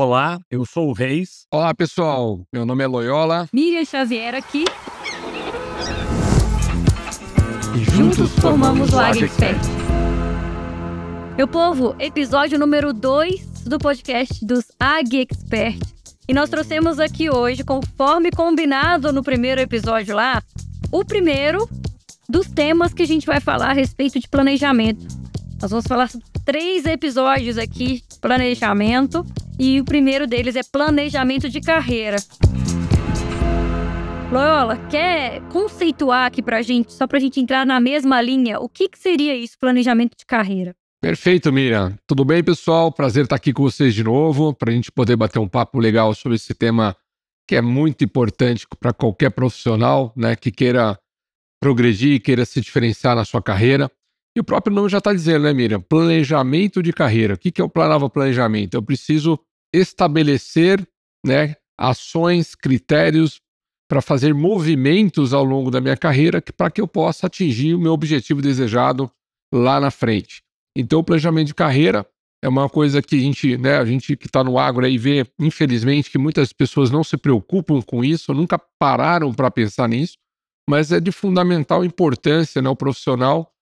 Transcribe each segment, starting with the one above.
Olá, eu sou o Reis. Olá, pessoal. Meu nome é Loyola. Miriam Xavier aqui. E juntos formamos o Ag Expert. Meu povo, episódio número 2 do podcast dos Ag Expert. E nós trouxemos aqui hoje, conforme combinado no primeiro episódio lá, o primeiro dos temas que a gente vai falar a respeito de planejamento. Nós vamos falar três episódios aqui, planejamento, e o primeiro deles é planejamento de carreira. Loyola, quer conceituar aqui pra gente, só pra gente entrar na mesma linha, o que, que seria isso, planejamento de carreira? Perfeito, Miriam. Tudo bem, pessoal? Prazer estar aqui com vocês de novo, para a gente poder bater um papo legal sobre esse tema que é muito importante para qualquer profissional né, que queira progredir, queira se diferenciar na sua carreira. E o próprio nome já está dizendo, né, Miriam? Planejamento de carreira. O que, que o Planava Planejamento? Eu preciso estabelecer né, ações, critérios para fazer movimentos ao longo da minha carreira para que eu possa atingir o meu objetivo desejado lá na frente. Então, o planejamento de carreira é uma coisa que a gente, né, a gente que está no agro aí vê, infelizmente, que muitas pessoas não se preocupam com isso, nunca pararam para pensar nisso, mas é de fundamental importância, né, o profissional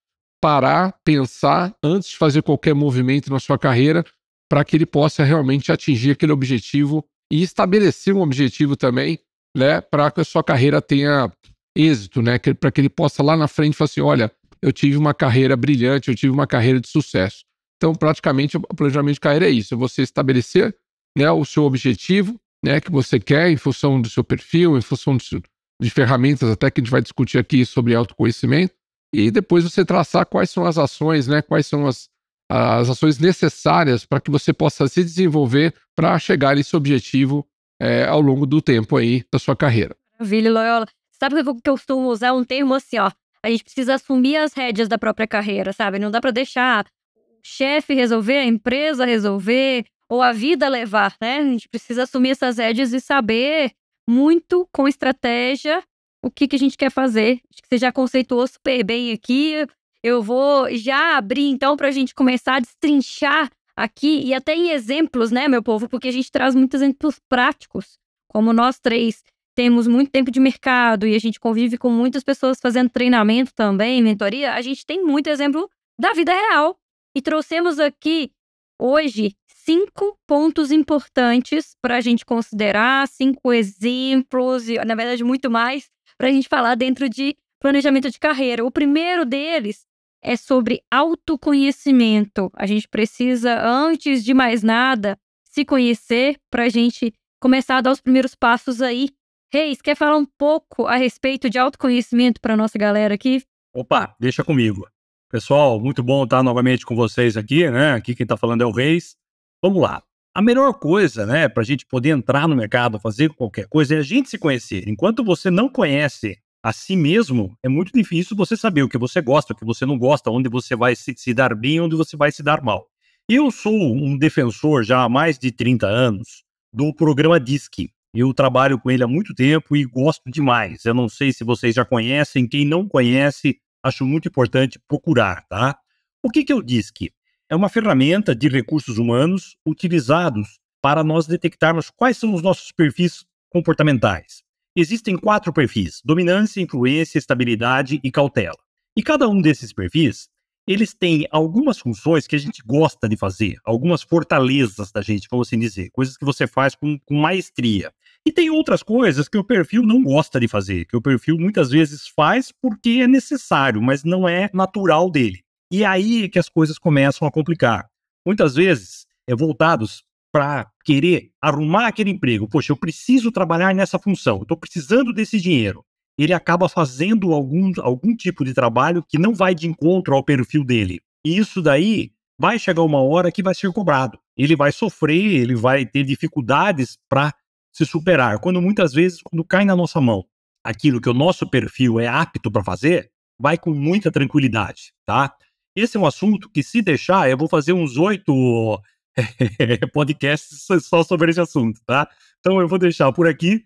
parar, pensar antes de fazer qualquer movimento na sua carreira, para que ele possa realmente atingir aquele objetivo e estabelecer um objetivo também, né, para que a sua carreira tenha êxito, né, para que ele possa lá na frente falar assim, olha, eu tive uma carreira brilhante, eu tive uma carreira de sucesso. Então, praticamente, o planejamento de carreira é isso: é você estabelecer né, o seu objetivo, né, que você quer, em função do seu perfil, em função de, de ferramentas, até que a gente vai discutir aqui sobre autoconhecimento, e depois você traçar quais são as ações, né, quais são as, as ações necessárias para que você possa se desenvolver para chegar a esse objetivo é, ao longo do tempo aí da sua carreira. Maravilha, Loyola. Sabe que eu costumo usar um termo assim, ó. A gente precisa assumir as rédeas da própria carreira, sabe? Não dá para deixar o chefe resolver, a empresa resolver, ou a vida levar, né? A gente precisa assumir essas rédeas e saber muito com estratégia o que, que a gente quer fazer. Acho que você já conceituou super bem aqui. Eu vou já abrir, então, para a gente começar a destrinchar aqui, e até em exemplos, né, meu povo? Porque a gente traz muitos exemplos práticos, como nós três temos muito tempo de mercado e a gente convive com muitas pessoas fazendo treinamento também, mentoria, a gente tem muito exemplo da vida real. E trouxemos aqui hoje cinco pontos importantes para a gente considerar, cinco exemplos, e na verdade muito mais, para a gente falar dentro de planejamento de carreira. O primeiro deles é sobre autoconhecimento. A gente precisa, antes de mais nada, se conhecer para a gente começar a dar os primeiros passos aí Reis, quer falar um pouco a respeito de autoconhecimento para nossa galera aqui? Opa, deixa comigo. Pessoal, muito bom estar novamente com vocês aqui, né? Aqui quem está falando é o Reis. Vamos lá. A melhor coisa, né, para a gente poder entrar no mercado, fazer qualquer coisa, é a gente se conhecer. Enquanto você não conhece a si mesmo, é muito difícil você saber o que você gosta, o que você não gosta, onde você vai se, se dar bem, onde você vai se dar mal. Eu sou um defensor já há mais de 30 anos do programa DISC, eu trabalho com ele há muito tempo e gosto demais. Eu não sei se vocês já conhecem, quem não conhece, acho muito importante procurar, tá? O que, que é o DISC? É uma ferramenta de recursos humanos utilizados para nós detectarmos quais são os nossos perfis comportamentais. Existem quatro perfis: dominância, influência, estabilidade e cautela. E cada um desses perfis eles têm algumas funções que a gente gosta de fazer, algumas fortalezas da gente, vamos assim dizer, coisas que você faz com, com maestria. E tem outras coisas que o perfil não gosta de fazer, que o perfil muitas vezes faz porque é necessário, mas não é natural dele. E aí é que as coisas começam a complicar. Muitas vezes é voltados para querer arrumar aquele emprego. Poxa, eu preciso trabalhar nessa função, estou precisando desse dinheiro ele acaba fazendo algum, algum tipo de trabalho que não vai de encontro ao perfil dele. E isso daí vai chegar uma hora que vai ser cobrado. Ele vai sofrer, ele vai ter dificuldades para se superar. Quando muitas vezes, quando cai na nossa mão aquilo que o nosso perfil é apto para fazer, vai com muita tranquilidade, tá? Esse é um assunto que, se deixar, eu vou fazer uns oito podcasts só sobre esse assunto, tá? Então eu vou deixar por aqui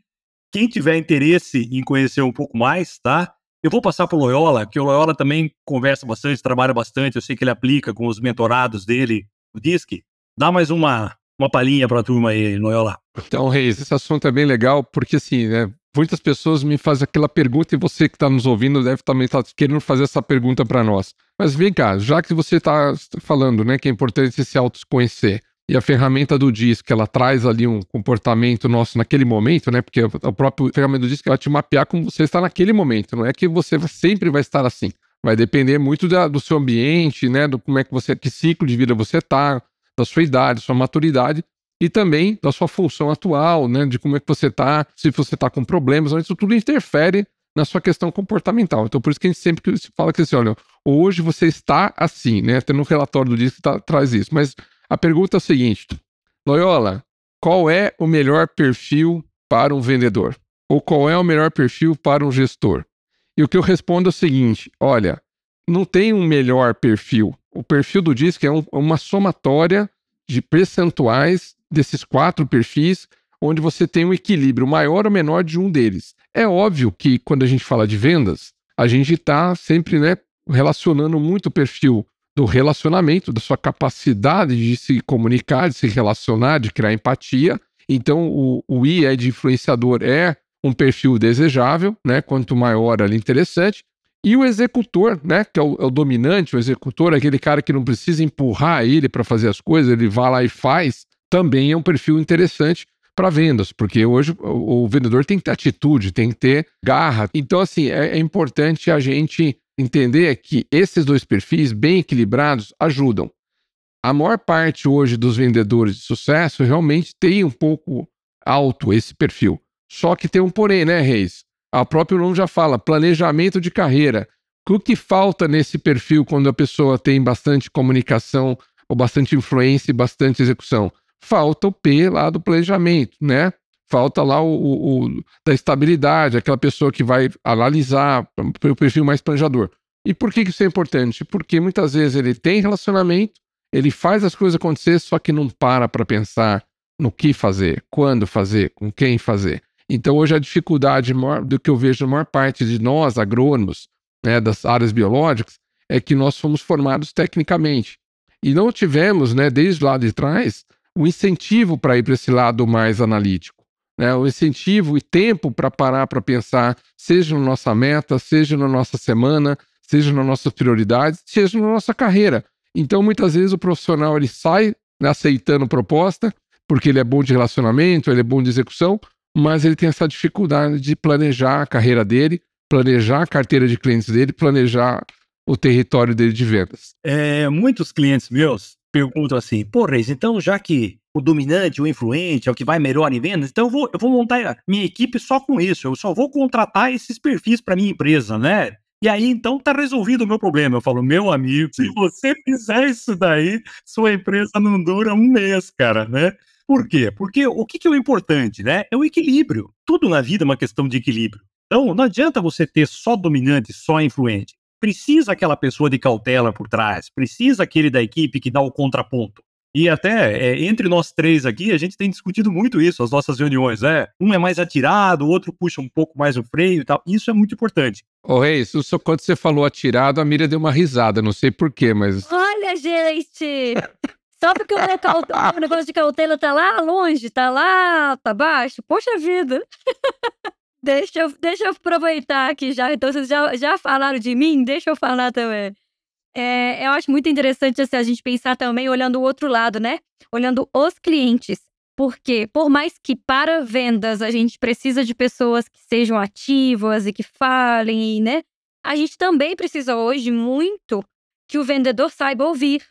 quem tiver interesse em conhecer um pouco mais, tá? Eu vou passar para o Loyola, que o Loyola também conversa bastante, trabalha bastante. Eu sei que ele aplica com os mentorados dele o DISC. Dá mais uma, uma palhinha para a turma aí, Noela. Então, Reis, esse assunto é bem legal, porque assim, né, muitas pessoas me fazem aquela pergunta e você que está nos ouvindo deve também estar tá querendo fazer essa pergunta para nós. Mas vem cá, já que você está falando né, que é importante se autoconhecer, e a ferramenta do disco, ela traz ali um comportamento nosso naquele momento, né? Porque o próprio ferramenta do disco ela te mapear como você está naquele momento. Não é que você sempre vai estar assim. Vai depender muito da, do seu ambiente, né? Do como é que você, que ciclo de vida você está, da sua idade, sua maturidade e também da sua função atual, né? De como é que você está, se você está com problemas, isso tudo interfere na sua questão comportamental. Então, por isso que a gente sempre fala que assim, olha, hoje você está assim, né? Tem um relatório do disco tá, traz isso. Mas a pergunta é a seguinte: Loyola, qual é o melhor perfil para um vendedor? Ou qual é o melhor perfil para um gestor? E o que eu respondo é o seguinte: olha, não tem um melhor perfil. O perfil do DISC é um, uma somatória de percentuais desses quatro perfis, onde você tem um equilíbrio maior ou menor de um deles. É óbvio que quando a gente fala de vendas, a gente está sempre né, relacionando muito o perfil do relacionamento, da sua capacidade de se comunicar, de se relacionar, de criar empatia. Então, o, o I é de influenciador é um perfil desejável, né? Quanto maior ali interessante. E o executor, né? Que é o, é o dominante, o executor, aquele cara que não precisa empurrar ele para fazer as coisas, ele vai lá e faz, também é um perfil interessante para vendas, porque hoje o, o, vendedor tem que ter atitude, tem que ter garra. Então, assim, é, é importante a gente entender que esses dois perfis bem equilibrados ajudam. A maior parte hoje dos vendedores de sucesso realmente tem um pouco alto esse perfil. Só que tem um porém, né, Reis? A próprio nome já fala, planejamento de carreira. O que falta nesse perfil quando a pessoa tem bastante comunicação ou bastante influência e bastante execução? Falta o P lá do planejamento, né? falta lá o, o, o, da estabilidade, aquela pessoa que vai analisar o perfil mais planejador. E por que isso é importante? Porque muitas vezes ele tem relacionamento, ele faz as coisas acontecer, só que não para para pensar no que fazer, quando fazer, com quem fazer. Então hoje a dificuldade maior, do que eu vejo na maior parte de nós, agrônomos, né, das áreas biológicas, é que nós fomos formados tecnicamente. E não tivemos, né, desde lá de trás, o incentivo para ir para esse lado mais analítico né, o incentivo e tempo para parar para pensar, seja na nossa meta, seja na nossa semana, seja nas nossas prioridades, seja na nossa carreira. Então, muitas vezes o profissional ele sai né, aceitando proposta, porque ele é bom de relacionamento, ele é bom de execução, mas ele tem essa dificuldade de planejar a carreira dele, planejar a carteira de clientes dele, planejar o território dele de vendas. É, muitos clientes meus perguntam assim, pô, Reis, então já que o dominante, o influente, é o que vai melhor em vendas, então eu vou, eu vou montar minha equipe só com isso, eu só vou contratar esses perfis para minha empresa, né? E aí, então, tá resolvido o meu problema. Eu falo, meu amigo, se você fizer isso daí, sua empresa não dura um mês, cara, né? Por quê? Porque o que, que é o importante, né? É o equilíbrio. Tudo na vida é uma questão de equilíbrio. Então, não adianta você ter só dominante, só influente. Precisa aquela pessoa de cautela por trás, precisa aquele da equipe que dá o contraponto. E até é, entre nós três aqui, a gente tem discutido muito isso, as nossas reuniões, né? Um é mais atirado, o outro puxa um pouco mais o freio e tal. Isso é muito importante. Ô, Reis, só quando você falou atirado, a Miriam deu uma risada, não sei porquê, mas. Olha, gente! Só porque o, o negócio de cautela tá lá longe, tá lá, tá baixo. Poxa vida! deixa, eu, deixa eu aproveitar aqui já. Então, vocês já, já falaram de mim? Deixa eu falar também. É, eu acho muito interessante assim, a gente pensar também olhando o outro lado, né? Olhando os clientes. Porque, por mais que para vendas a gente precisa de pessoas que sejam ativas e que falem, né? A gente também precisa hoje muito que o vendedor saiba ouvir.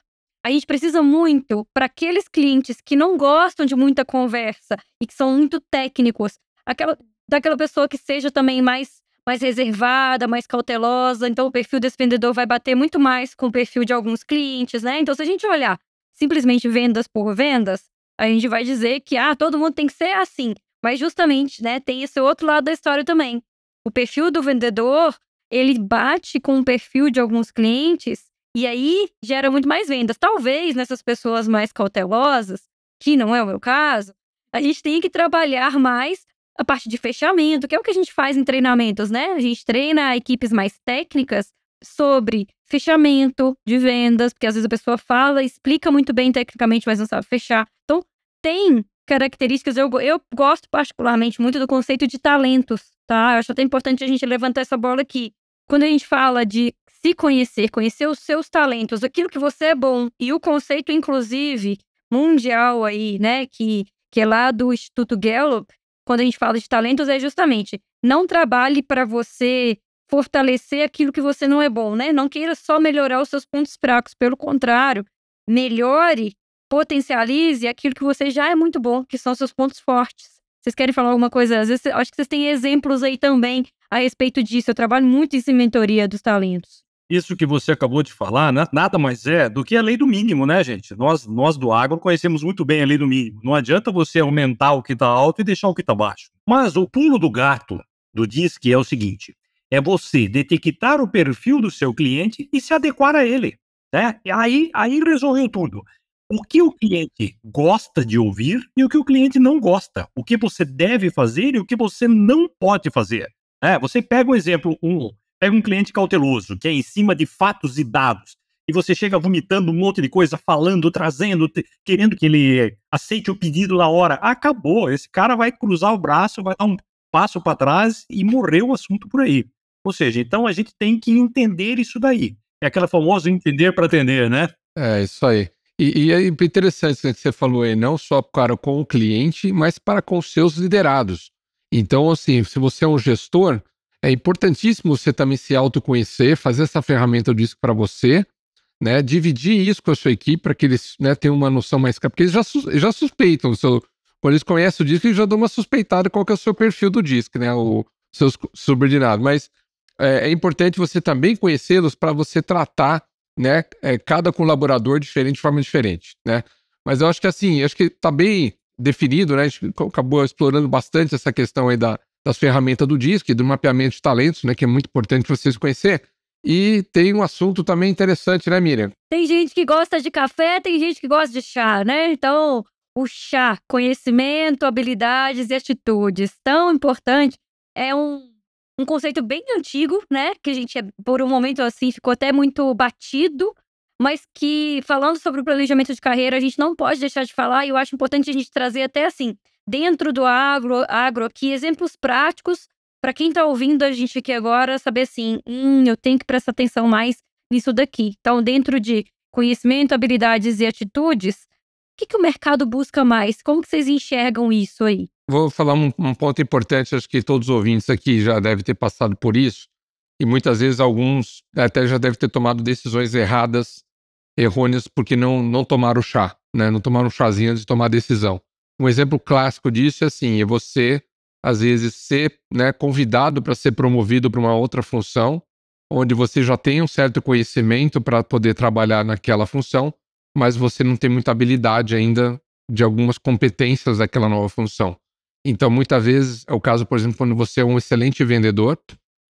A gente precisa muito para aqueles clientes que não gostam de muita conversa e que são muito técnicos, aquela, daquela pessoa que seja também mais mais reservada, mais cautelosa. Então, o perfil desse vendedor vai bater muito mais com o perfil de alguns clientes, né? Então, se a gente olhar simplesmente vendas por vendas, a gente vai dizer que, ah, todo mundo tem que ser assim. Mas, justamente, né, tem esse outro lado da história também. O perfil do vendedor, ele bate com o perfil de alguns clientes e aí gera muito mais vendas. Talvez nessas pessoas mais cautelosas, que não é o meu caso, a gente tenha que trabalhar mais a parte de fechamento, que é o que a gente faz em treinamentos, né? A gente treina equipes mais técnicas sobre fechamento de vendas, porque às vezes a pessoa fala, explica muito bem tecnicamente, mas não sabe fechar. Então, tem características, eu, eu gosto particularmente muito do conceito de talentos, tá? Eu acho até importante a gente levantar essa bola aqui. Quando a gente fala de se conhecer, conhecer os seus talentos, aquilo que você é bom, e o conceito, inclusive, mundial aí, né, que, que é lá do Instituto Gallup, quando a gente fala de talentos, é justamente não trabalhe para você fortalecer aquilo que você não é bom, né? Não queira só melhorar os seus pontos fracos, pelo contrário, melhore, potencialize aquilo que você já é muito bom, que são seus pontos fortes. Vocês querem falar alguma coisa? Às vezes, acho que vocês têm exemplos aí também a respeito disso. Eu trabalho muito em mentoria dos talentos. Isso que você acabou de falar, né, nada mais é do que a lei do mínimo, né, gente? Nós, nós do agro conhecemos muito bem a lei do mínimo. Não adianta você aumentar o que está alto e deixar o que está baixo. Mas o pulo do gato do DISC é o seguinte: é você detectar o perfil do seu cliente e se adequar a ele. Né? E aí, aí resolveu tudo. O que o cliente gosta de ouvir e o que o cliente não gosta. O que você deve fazer e o que você não pode fazer. É, você pega um exemplo, um, Pega um cliente cauteloso, que é em cima de fatos e dados, e você chega vomitando um monte de coisa, falando, trazendo, querendo que ele aceite o pedido na hora. Acabou. Esse cara vai cruzar o braço, vai dar um passo para trás e morreu o assunto por aí. Ou seja, então a gente tem que entender isso daí. É aquela famosa entender para atender, né? É, isso aí. E, e é interessante que você falou aí, não só para com o cliente, mas para com seus liderados. Então, assim, se você é um gestor, é importantíssimo você também se autoconhecer, fazer essa ferramenta disso para você, né? Dividir isso com a sua equipe para que eles né, tenham uma noção mais clara. Porque eles já, já suspeitam. Seu, quando eles conhecem o disco, eles já dão uma suspeitada qual que é o seu perfil do disco, né? O seus subordinados. Mas é, é importante você também conhecê-los para você tratar né, é, cada colaborador diferente de forma diferente, né? Mas eu acho que assim, acho que está bem definido, né? A gente acabou explorando bastante essa questão aí da, das ferramentas do DISC, do mapeamento de talentos, né, que é muito importante vocês conhecer. E tem um assunto também interessante, né, Miriam? Tem gente que gosta de café, tem gente que gosta de chá, né? Então, o chá, conhecimento, habilidades e atitudes, tão importante, é um, um conceito bem antigo, né? Que a gente, por um momento assim, ficou até muito batido, mas que, falando sobre o planejamento de carreira, a gente não pode deixar de falar, e eu acho importante a gente trazer até assim, dentro do agro, agro aqui, exemplos práticos para quem está ouvindo a gente aqui agora saber assim, hum, eu tenho que prestar atenção mais nisso daqui. Então, dentro de conhecimento, habilidades e atitudes, o que, que o mercado busca mais? Como que vocês enxergam isso aí? Vou falar um, um ponto importante, acho que todos os ouvintes aqui já devem ter passado por isso, e muitas vezes alguns até já devem ter tomado decisões erradas, errôneas, porque não, não tomaram chá, né? não tomaram um chazinho antes de tomar a decisão. Um exemplo clássico disso é assim: é você, às vezes, ser né, convidado para ser promovido para uma outra função, onde você já tem um certo conhecimento para poder trabalhar naquela função, mas você não tem muita habilidade ainda de algumas competências daquela nova função. Então, muitas vezes, é o caso, por exemplo, quando você é um excelente vendedor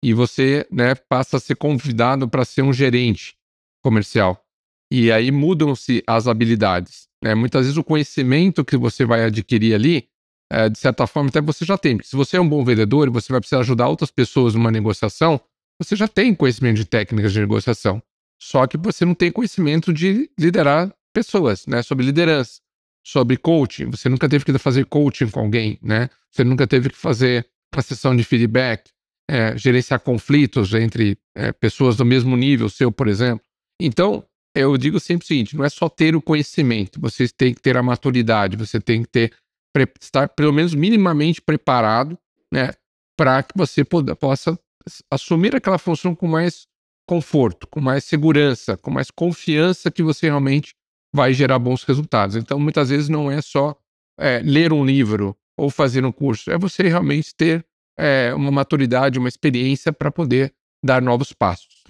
e você né, passa a ser convidado para ser um gerente comercial. E aí mudam-se as habilidades. Né? Muitas vezes o conhecimento que você vai adquirir ali, é, de certa forma, até você já tem. Porque se você é um bom vendedor e você vai precisar ajudar outras pessoas numa negociação, você já tem conhecimento de técnicas de negociação. Só que você não tem conhecimento de liderar pessoas, né? Sobre liderança, sobre coaching. Você nunca teve que fazer coaching com alguém, né? Você nunca teve que fazer uma sessão de feedback, é, gerenciar conflitos entre é, pessoas do mesmo nível seu, por exemplo. Então, eu digo sempre o seguinte: não é só ter o conhecimento, você tem que ter a maturidade, você tem que ter estar pelo menos minimamente preparado, né, para que você possa assumir aquela função com mais conforto, com mais segurança, com mais confiança que você realmente vai gerar bons resultados. Então, muitas vezes não é só é, ler um livro ou fazer um curso, é você realmente ter é, uma maturidade, uma experiência para poder dar novos passos.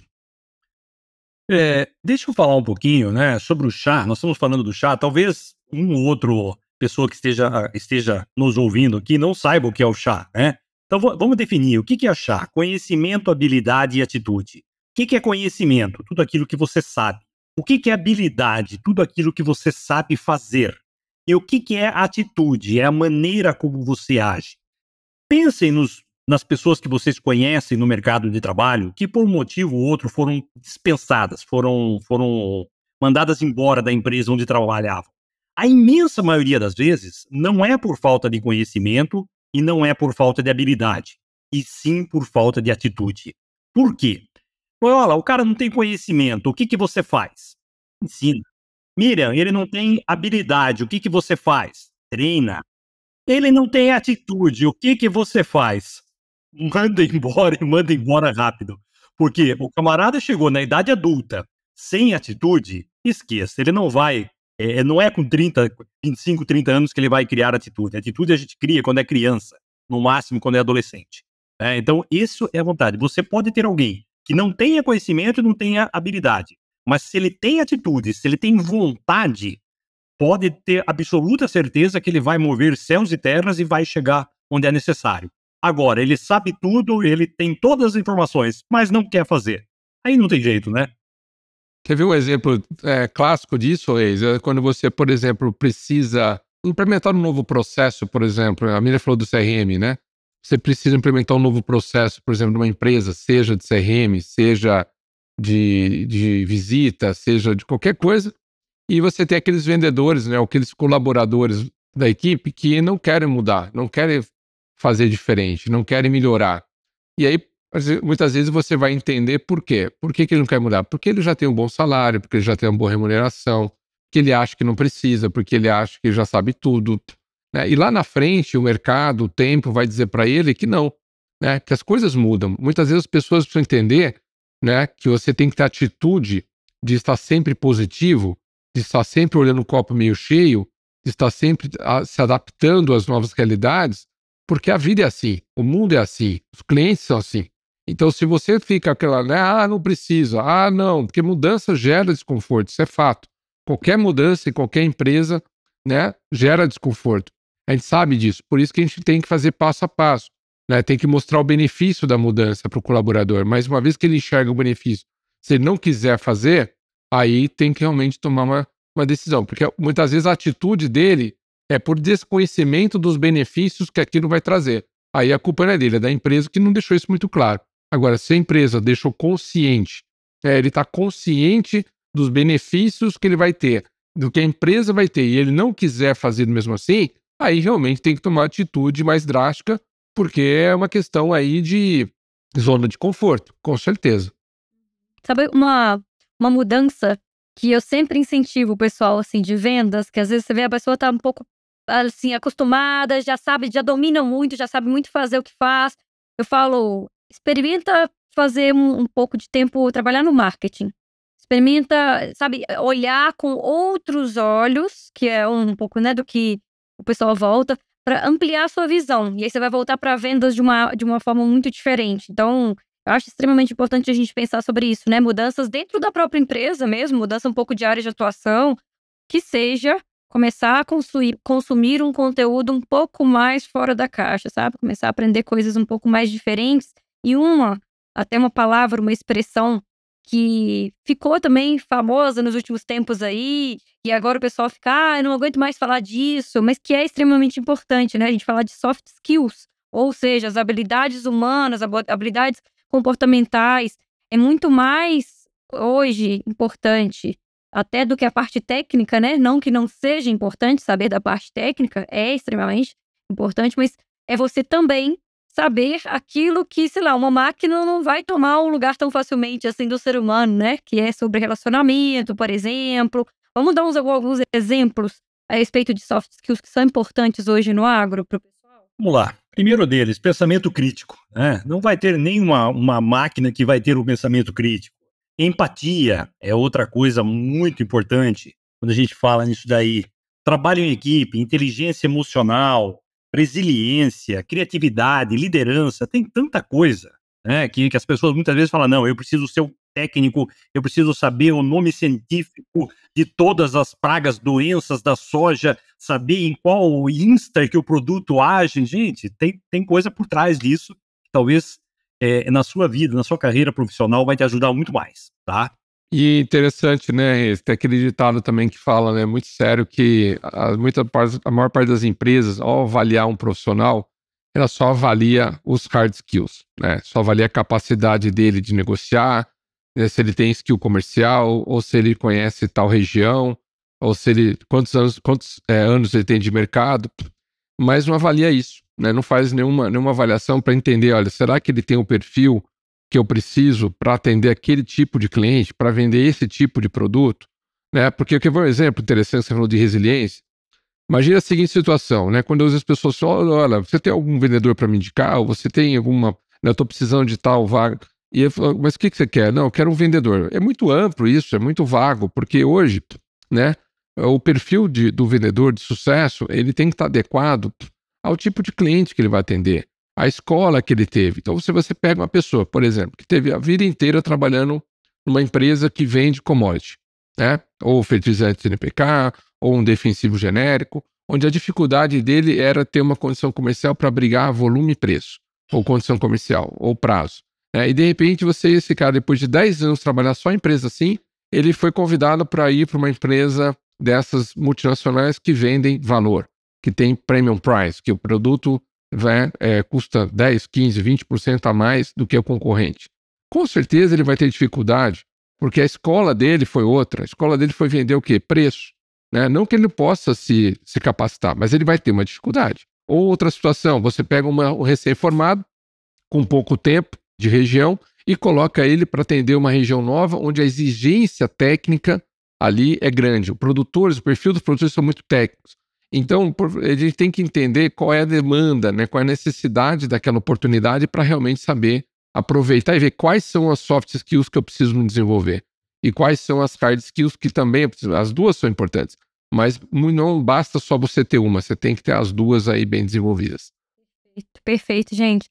É, deixa eu falar um pouquinho, né, sobre o chá. Nós estamos falando do chá. Talvez um ou outro pessoa que esteja, esteja nos ouvindo aqui não saiba o que é o chá, né? Então vamos definir o que é chá: conhecimento, habilidade e atitude. O que é conhecimento? Tudo aquilo que você sabe. O que é habilidade? Tudo aquilo que você sabe fazer. E o que é atitude? É a maneira como você age. Pensem nos nas pessoas que vocês conhecem no mercado de trabalho que por um motivo ou outro foram dispensadas, foram, foram mandadas embora da empresa onde trabalhavam. A imensa maioria das vezes não é por falta de conhecimento e não é por falta de habilidade, e sim por falta de atitude. Por quê? Olha, o cara não tem conhecimento, o que, que você faz? Ensina. Miriam, ele não tem habilidade, o que, que você faz? Treina. Ele não tem atitude, o que, que você faz? Manda embora e manda embora rápido. Porque o camarada chegou na idade adulta sem atitude, esqueça, ele não vai. É, não é com 30, 25, 30 anos que ele vai criar atitude. Atitude a gente cria quando é criança, no máximo quando é adolescente. É, então, isso é a vontade. Você pode ter alguém que não tenha conhecimento e não tenha habilidade, mas se ele tem atitude, se ele tem vontade, pode ter absoluta certeza que ele vai mover céus e terras e vai chegar onde é necessário. Agora, ele sabe tudo, ele tem todas as informações, mas não quer fazer. Aí não tem jeito, né? Quer ver um exemplo é, clássico disso, Reis? É quando você, por exemplo, precisa implementar um novo processo, por exemplo, a Miriam falou do CRM, né? Você precisa implementar um novo processo, por exemplo, numa empresa, seja de CRM, seja de, de visita, seja de qualquer coisa, e você tem aqueles vendedores, né, aqueles colaboradores da equipe que não querem mudar, não querem fazer diferente, não querem melhorar. E aí, muitas vezes você vai entender por quê. Por que, que ele não quer mudar? Porque ele já tem um bom salário, porque ele já tem uma boa remuneração, que ele acha que não precisa, porque ele acha que já sabe tudo. Né? E lá na frente, o mercado, o tempo vai dizer para ele que não, né? que as coisas mudam. Muitas vezes as pessoas precisam entender né, que você tem que ter atitude de estar sempre positivo, de estar sempre olhando o copo meio cheio, de estar sempre a, se adaptando às novas realidades, porque a vida é assim, o mundo é assim, os clientes são assim. Então, se você fica aquela, né, ah, não precisa, ah, não, porque mudança gera desconforto, isso é fato. Qualquer mudança em qualquer empresa, né, gera desconforto. A gente sabe disso, por isso que a gente tem que fazer passo a passo. Né? Tem que mostrar o benefício da mudança para o colaborador. Mas uma vez que ele enxerga o benefício, se ele não quiser fazer, aí tem que realmente tomar uma, uma decisão. Porque muitas vezes a atitude dele é por desconhecimento dos benefícios que aquilo vai trazer. Aí a culpa não é dele, é da empresa que não deixou isso muito claro. Agora, se a empresa deixou consciente, é, ele está consciente dos benefícios que ele vai ter, do que a empresa vai ter, e ele não quiser fazer mesmo assim, aí realmente tem que tomar atitude mais drástica porque é uma questão aí de zona de conforto, com certeza. Sabe uma, uma mudança que eu sempre incentivo o pessoal assim de vendas, que às vezes você vê a pessoa tá um pouco assim acostumada, já sabe, já domina muito, já sabe muito fazer o que faz. Eu falo, experimenta fazer um, um pouco de tempo trabalhar no marketing. Experimenta, sabe, olhar com outros olhos, que é um pouco, né, do que o pessoal volta para ampliar a sua visão. E aí você vai voltar para vendas de uma, de uma forma muito diferente. Então, eu acho extremamente importante a gente pensar sobre isso, né? Mudanças dentro da própria empresa mesmo, mudança um pouco de área de atuação, que seja começar a consumir, consumir um conteúdo um pouco mais fora da caixa, sabe? Começar a aprender coisas um pouco mais diferentes. E uma, até uma palavra, uma expressão que ficou também famosa nos últimos tempos aí, e agora o pessoal fica, ah, eu não aguento mais falar disso, mas que é extremamente importante, né? A gente falar de soft skills, ou seja, as habilidades humanas, habilidades comportamentais, é muito mais hoje importante até do que a parte técnica, né? Não que não seja importante saber da parte técnica, é extremamente importante, mas é você também saber aquilo que, sei lá, uma máquina não vai tomar um lugar tão facilmente assim do ser humano, né? Que é sobre relacionamento, por exemplo. Vamos dar uns, alguns exemplos a respeito de soft skills que são importantes hoje no agro para o pessoal? Vamos lá. Primeiro deles, pensamento crítico. Né? Não vai ter nenhuma uma máquina que vai ter o um pensamento crítico. Empatia é outra coisa muito importante quando a gente fala nisso daí. Trabalho em equipe, inteligência emocional, resiliência, criatividade, liderança, tem tanta coisa né, que, que as pessoas muitas vezes falam: não, eu preciso ser um técnico, eu preciso saber o nome científico de todas as pragas, doenças da soja, saber em qual insta que o produto age. Gente, tem, tem coisa por trás disso, talvez é, na sua vida, na sua carreira profissional, vai te ajudar muito mais, tá? E interessante, né? Tem aquele ditado também que fala, né? Muito sério, que a, muita parte, a maior parte das empresas, ao avaliar um profissional, ela só avalia os hard skills, né? Só avalia a capacidade dele de negociar, né? se ele tem skill comercial, ou se ele conhece tal região, ou se ele quantos anos, quantos é, anos ele tem de mercado, mas não avalia isso, né? Não faz nenhuma, nenhuma avaliação para entender, olha, será que ele tem o perfil que eu preciso para atender aquele tipo de cliente, para vender esse tipo de produto, né? Porque eu quero um exemplo interessante, você falou de resiliência. Imagina a seguinte situação, né? Quando as pessoas falam, olha, você tem algum vendedor para me indicar? Ou você tem alguma, né, eu estou precisando de tal vaga. E eu falo, mas o que, que você quer? Não, eu quero um vendedor. É muito amplo isso, é muito vago, porque hoje, né, o perfil de, do vendedor de sucesso, ele tem que estar adequado ao tipo de cliente que ele vai atender, à escola que ele teve. Então, se você pega uma pessoa, por exemplo, que teve a vida inteira trabalhando numa empresa que vende commodity, né, ou fertilizante NPK, ou um defensivo genérico, onde a dificuldade dele era ter uma condição comercial para brigar volume e preço, ou condição comercial, ou prazo. É, e de repente você, esse cara, depois de 10 anos trabalhar só em empresa assim, ele foi convidado para ir para uma empresa dessas multinacionais que vendem valor, que tem premium price, que o produto vai, é, custa 10, 15, 20% a mais do que o concorrente. Com certeza ele vai ter dificuldade, porque a escola dele foi outra. A escola dele foi vender o quê? Preço. Né? Não que ele possa se, se capacitar, mas ele vai ter uma dificuldade. Ou outra situação, você pega uma, um recém-formado com pouco tempo, de região e coloca ele para atender uma região nova onde a exigência técnica ali é grande. Os produtores, o perfil dos produtores são muito técnicos. Então, a gente tem que entender qual é a demanda, né, qual é a necessidade daquela oportunidade para realmente saber aproveitar e ver quais são as soft skills que eu preciso me desenvolver e quais são as hard skills que também As duas são importantes, mas não basta só você ter uma, você tem que ter as duas aí bem desenvolvidas. Perfeito, perfeito gente.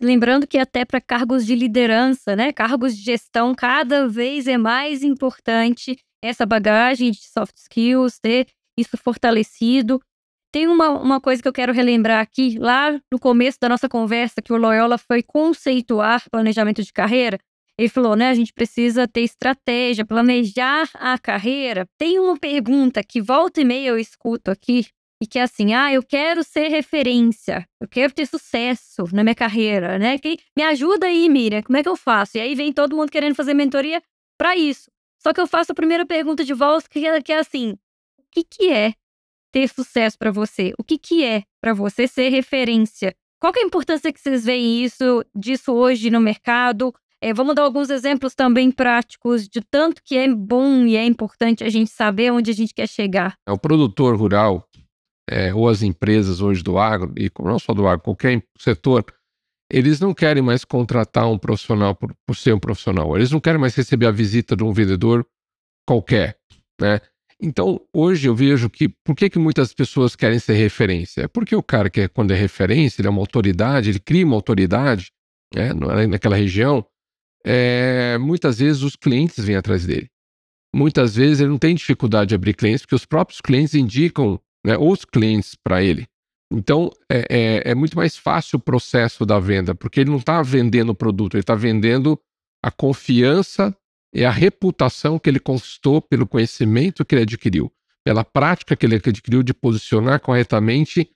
Lembrando que até para cargos de liderança, né, cargos de gestão, cada vez é mais importante essa bagagem de soft skills, ter isso fortalecido. Tem uma, uma coisa que eu quero relembrar aqui, lá no começo da nossa conversa, que o Loyola foi conceituar planejamento de carreira. Ele falou, né, a gente precisa ter estratégia, planejar a carreira. Tem uma pergunta que volta e meia eu escuto aqui, e que é assim, ah, eu quero ser referência, eu quero ter sucesso na minha carreira, né? Que, me ajuda aí, Miriam, como é que eu faço? E aí vem todo mundo querendo fazer mentoria para isso. Só que eu faço a primeira pergunta de volta, que é, que é assim, que, que é ter sucesso para você? O que, que é para você ser referência? Qual é a importância que vocês veem isso, disso hoje no mercado? É, vamos dar alguns exemplos também práticos de tanto que é bom e é importante a gente saber onde a gente quer chegar. É o produtor rural é, ou as empresas hoje do agro, e não só do agro, qualquer setor, eles não querem mais contratar um profissional por, por ser um profissional. Eles não querem mais receber a visita de um vendedor qualquer, né? Então, hoje eu vejo que por que, que muitas pessoas querem ser referência? É porque o cara que é, quando é referência, ele é uma autoridade, ele cria uma autoridade né, naquela região, é, muitas vezes os clientes vêm atrás dele. Muitas vezes ele não tem dificuldade de abrir clientes, porque os próprios clientes indicam né, os clientes para ele. Então, é, é, é, muito mais fácil o processo da venda, porque ele não está vendendo o produto, ele está vendendo a confiança e a reputação que ele conquistou pelo conhecimento que ele adquiriu, pela prática que ele adquiriu de posicionar corretamente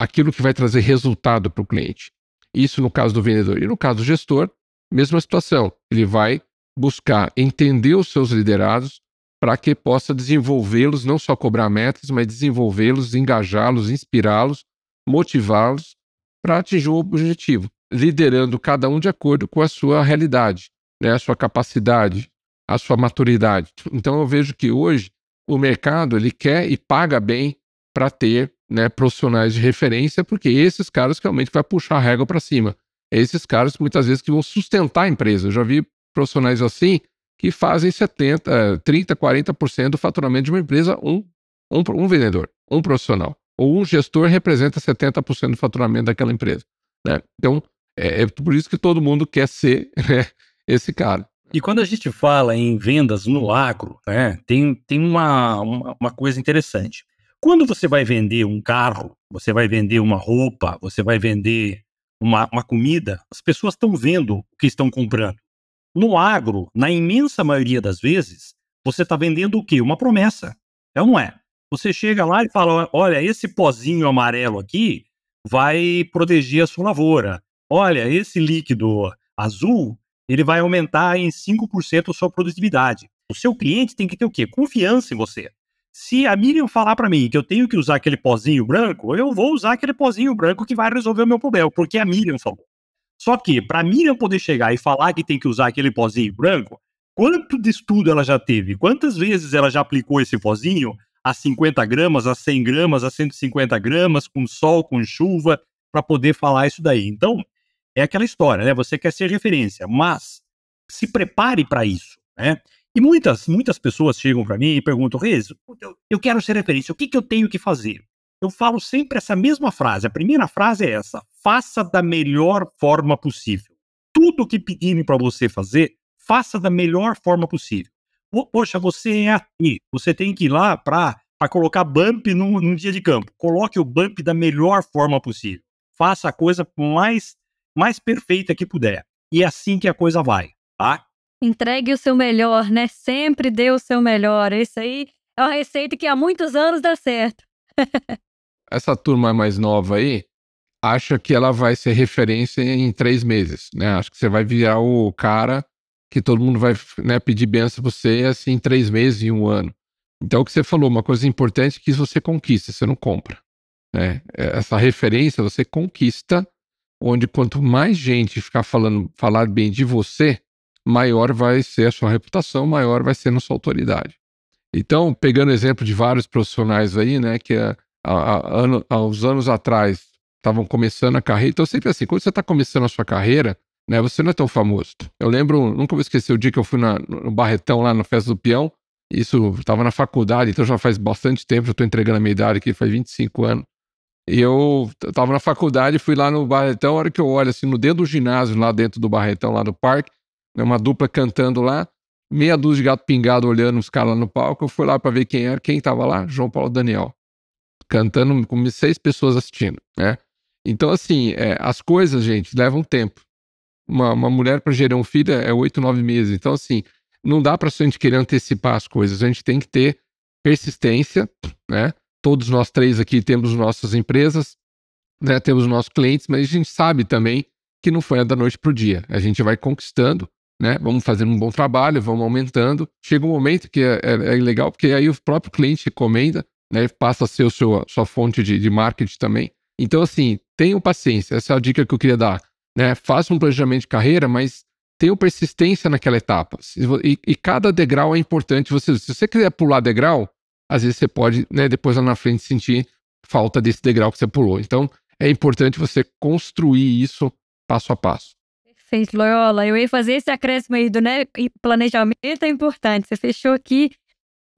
aquilo que vai trazer resultado para o cliente. Isso no caso do vendedor. E no caso do gestor, mesma situação. Ele vai buscar entender os seus liderados, para que possa desenvolvê-los, não só cobrar metas, mas desenvolvê-los, engajá-los, inspirá-los, motivá-los para atingir o objetivo, liderando cada um de acordo com a sua realidade, né, a sua capacidade, a sua maturidade. Então eu vejo que hoje o mercado ele quer e paga bem para ter né, profissionais de referência, porque esses caras realmente vai puxar a régua para cima. Esses caras muitas vezes que vão sustentar a empresa. Eu já vi profissionais assim que fazem 70, 30, 40% do faturamento de uma empresa, um, um, um vendedor, um profissional. Ou um gestor representa 70% do faturamento daquela empresa. Né? Então, é, é, por isso que todo mundo quer ser né, esse cara. E quando a gente fala em vendas no agro, né, tem, tem uma, uma, uma coisa interessante. Quando você vai vender um carro, você vai vender uma roupa, você vai vender uma, uma comida, as pessoas estão vendo o que estão comprando. No agro, na imensa maioria das vezes, você está vendendo o quê? Uma promessa. Ou não é? Você chega lá e fala: olha, esse pozinho amarelo aqui vai proteger a sua lavoura. Olha, esse líquido azul, ele vai aumentar em 5% a sua produtividade. O seu cliente tem que ter o quê? Confiança em você. Se a Miriam falar para mim que eu tenho que usar aquele pozinho branco, eu vou usar aquele pozinho branco que vai resolver o meu problema, porque a Miriam falou. Só que, para a Miriam poder chegar e falar que tem que usar aquele pozinho branco, quanto de estudo ela já teve? Quantas vezes ela já aplicou esse pozinho a 50 gramas, a 100 gramas, a 150 gramas, com sol, com chuva, para poder falar isso daí? Então, é aquela história, né? Você quer ser referência, mas se prepare para isso, né? E muitas, muitas pessoas chegam para mim e perguntam, Reis, eu, eu quero ser referência, o que, que eu tenho que fazer? Eu falo sempre essa mesma frase. A primeira frase é essa: faça da melhor forma possível. Tudo que pedirem para você fazer, faça da melhor forma possível. Poxa, você é aqui, você tem que ir lá para colocar bump num, num dia de campo. Coloque o bump da melhor forma possível. Faça a coisa mais, mais perfeita que puder. E é assim que a coisa vai, tá? Entregue o seu melhor, né? Sempre dê o seu melhor. Isso aí é uma receita que há muitos anos dá certo. Essa turma mais nova aí acha que ela vai ser referência em três meses, né? Acho que você vai virar o cara que todo mundo vai né, pedir benção pra você assim em três meses, em um ano. Então, o que você falou, uma coisa importante é que você conquista, você não compra. Né? Essa referência você conquista, onde quanto mais gente ficar falando, falar bem de você, maior vai ser a sua reputação, maior vai ser a sua autoridade. Então, pegando exemplo de vários profissionais aí, né, que há, há, ano, há uns anos atrás estavam começando a carreira, então sempre assim, quando você está começando a sua carreira, né? Você não é tão famoso. Eu lembro, nunca vou esquecer o dia que eu fui na, no Barretão, lá na Festa do Peão. Isso, estava na faculdade, então já faz bastante tempo, já estou entregando a minha idade aqui, faz 25 anos. Eu estava na faculdade, fui lá no Barretão, a hora que eu olho assim, no dedo do ginásio, lá dentro do Barretão, lá do parque, né, uma dupla cantando lá, meia dúzia de gato pingado olhando os caras lá no palco, eu fui lá para ver quem era, quem estava lá? João Paulo Daniel. Cantando com seis pessoas assistindo, né? Então, assim, é, as coisas, gente, levam tempo uma, uma mulher para gerar um filho é oito, nove meses. Então, assim, não dá para a gente querer antecipar as coisas. A gente tem que ter persistência, né? Todos nós três aqui temos nossas empresas, né? Temos nossos clientes, mas a gente sabe também que não foi da noite para o dia. A gente vai conquistando, né? Vamos fazendo um bom trabalho, vamos aumentando. Chega um momento que é, é, é legal, porque aí o próprio cliente recomenda, né? Passa a ser o seu, sua fonte de, de marketing também. Então, assim, tenham paciência. Essa é a dica que eu queria dar né? Faça um planejamento de carreira, mas tenha persistência naquela etapa. E, e, cada degrau é importante. Você, se você quiser pular degrau, às vezes você pode, né, depois lá na frente, sentir falta desse degrau que você pulou. Então, é importante você construir isso passo a passo. Perfeito, Loyola. Eu ia fazer esse acréscimo aí do né, planejamento é importante. Você fechou aqui.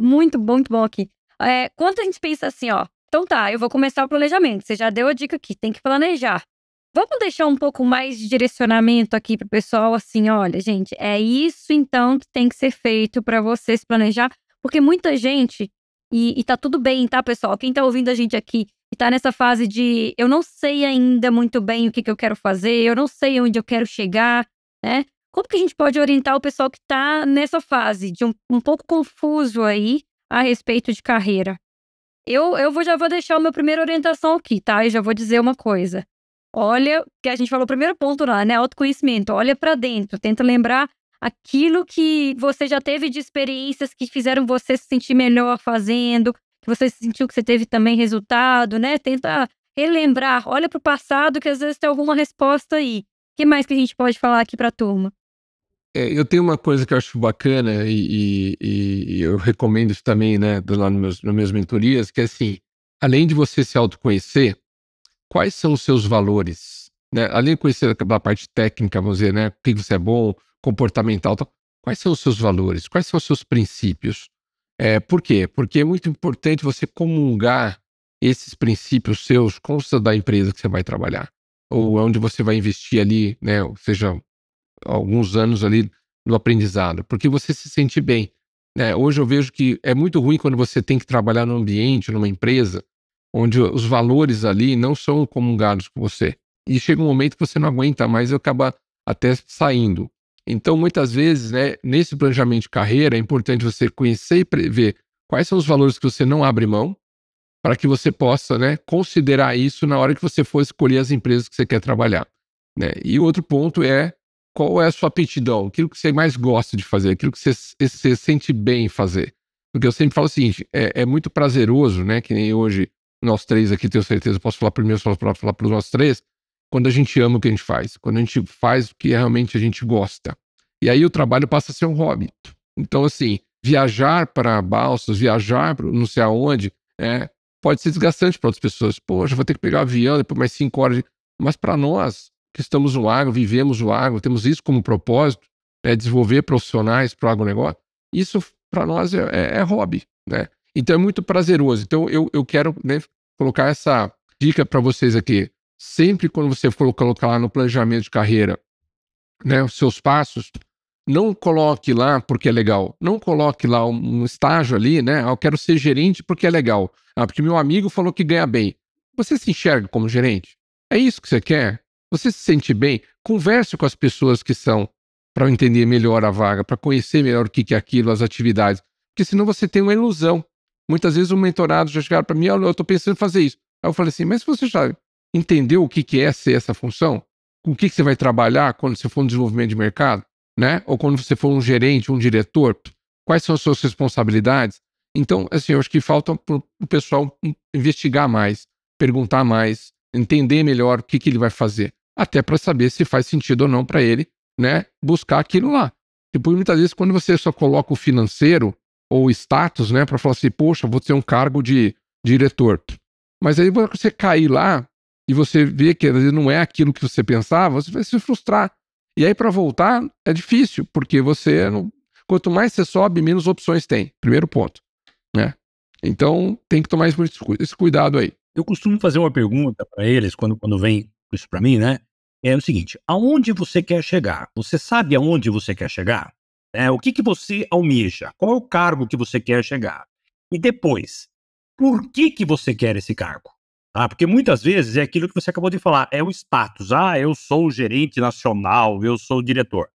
Muito bom, muito bom aqui. É, quando a gente pensa assim, ó, então tá, eu vou começar o planejamento. Você já deu a dica aqui, tem que planejar. Vamos deixar um pouco mais de direcionamento aqui para o pessoal, assim, olha, gente, é isso então que tem que ser feito para você se planejar, porque muita gente, e, e tá tudo bem, tá, pessoal? Quem tá ouvindo a gente aqui e tá nessa fase de eu não sei ainda muito bem o que, que eu quero fazer, eu não sei onde eu quero chegar, né? Como que a gente pode orientar o pessoal que tá nessa fase de um, um pouco confuso aí a respeito de carreira? Eu, eu vou, já vou deixar a minha primeira orientação aqui, tá? E já vou dizer uma coisa. Olha, que a gente falou o primeiro ponto lá, né? Autoconhecimento. Olha para dentro, tenta lembrar aquilo que você já teve de experiências que fizeram você se sentir melhor fazendo, que você sentiu que você teve também resultado, né? Tenta relembrar, olha para o passado que às vezes tem alguma resposta aí. O que mais que a gente pode falar aqui para a turma? É, eu tenho uma coisa que eu acho bacana e, e, e eu recomendo isso também, né, lá nos meus, nas minhas mentorias, que é assim, além de você se autoconhecer, quais são os seus valores? Né? Além de conhecer a parte técnica, vamos dizer, né? O que você é bom, comportamental, tal, quais são os seus valores? Quais são os seus princípios? É, por quê? Porque é muito importante você comungar esses princípios seus com os da empresa que você vai trabalhar. Ou onde você vai investir ali, né? Ou seja, alguns anos ali no aprendizado. Porque você se sente bem. Né? Hoje eu vejo que é muito ruim quando você tem que trabalhar num ambiente, numa empresa, onde os valores ali não são comungados com você. E chega um momento que você não aguenta mais e acaba até saindo. Então, muitas vezes, né, nesse planejamento de carreira, é importante você conhecer e prever quais são os valores que você não abre mão, para que você possa né, considerar isso na hora que você for escolher as empresas que você quer trabalhar. Né? E outro ponto é qual é a sua aptidão, aquilo que você mais gosta de fazer, aquilo que você, você sente bem em fazer. Porque eu sempre falo o seguinte: é, é muito prazeroso, né? Que nem hoje, nós três aqui, tenho certeza, posso falar primeiro, posso falar, falar para nós três, quando a gente ama o que a gente faz, quando a gente faz o que realmente a gente gosta. E aí o trabalho passa a ser um hobby. Então, assim, viajar para Balsas, viajar para não sei aonde, é, pode ser desgastante para outras pessoas. Poxa, vou ter que pegar um avião depois mais cinco horas. De... Mas para nós, que estamos no agro, vivemos o agro, temos isso como propósito, é desenvolver profissionais para o agronegócio, isso para nós é, é, é, hobby, né? Então é muito prazeroso. Então eu, eu quero né, colocar essa dica para vocês aqui. Sempre quando você for colocar lá no planejamento de carreira, né, os seus passos, não coloque lá porque é legal. Não coloque lá um estágio ali, né? Ah, eu quero ser gerente porque é legal. Ah, porque meu amigo falou que ganha bem. Você se enxerga como gerente? É isso que você quer? Você se sente bem? Converse com as pessoas que são para entender melhor a vaga, para conhecer melhor o que é aquilo, as atividades. Porque senão você tem uma ilusão. Muitas vezes o mentorado já chegaram para mim, eu estou pensando em fazer isso. Aí eu falei assim, mas você já entendeu o que é ser essa função? Com o que você vai trabalhar quando você for no desenvolvimento de mercado? né? Ou quando você for um gerente, um diretor, quais são as suas responsabilidades? Então, assim, eu acho que falta para o pessoal investigar mais, perguntar mais, entender melhor o que, que ele vai fazer, até para saber se faz sentido ou não para ele, né? Buscar aquilo lá. Tipo, muitas vezes, quando você só coloca o financeiro ou status, né, para falar assim, poxa, vou ter um cargo de diretor. Mas aí você cair lá e você vê que às vezes não é aquilo que você pensava, você vai se frustrar. E aí, para voltar, é difícil, porque você. Quanto mais você sobe, menos opções tem. Primeiro ponto. Né? Então, tem que tomar esse cuidado aí. Eu costumo fazer uma pergunta para eles quando, quando vem isso para mim, né? É o seguinte: aonde você quer chegar? Você sabe aonde você quer chegar? É, o que, que você almeja? Qual é o cargo que você quer chegar? E depois, por que, que você quer esse cargo? Ah, porque muitas vezes é aquilo que você acabou de falar, é o status. Ah, eu sou o gerente nacional, eu sou o diretor.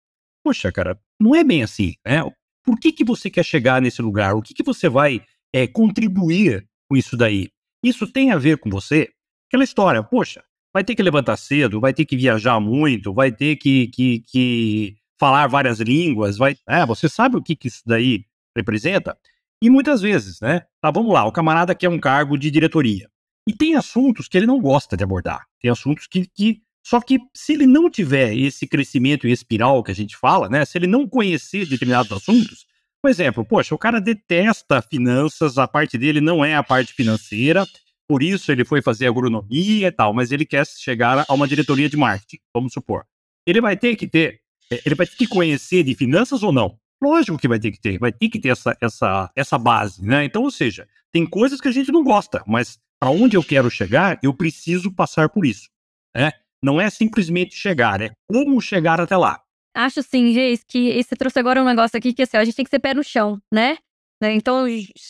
Poxa, cara, não é bem assim, né? Por que, que você quer chegar nesse lugar? O que, que você vai é, contribuir com isso daí? Isso tem a ver com você? Aquela história, poxa, vai ter que levantar cedo, vai ter que viajar muito, vai ter que, que, que falar várias línguas, vai. É, você sabe o que, que isso daí representa? E muitas vezes, né? Tá, vamos lá, o camarada quer um cargo de diretoria. E tem assuntos que ele não gosta de abordar. Tem assuntos que, que. Só que se ele não tiver esse crescimento em espiral que a gente fala, né? Se ele não conhecer determinados assuntos, por exemplo, poxa, o cara detesta finanças, a parte dele não é a parte financeira, por isso ele foi fazer agronomia e tal, mas ele quer chegar a uma diretoria de marketing, vamos supor. Ele vai ter que ter, é, ele vai ter que conhecer de finanças ou não? Lógico que vai ter que ter, vai ter que ter essa, essa, essa base, né? Então, ou seja, tem coisas que a gente não gosta, mas para onde eu quero chegar, eu preciso passar por isso. Né? Não é simplesmente chegar, é como chegar até lá. Acho sim, Geis, que você trouxe agora um negócio aqui que assim, a gente tem que ser pé no chão, né? né? Então,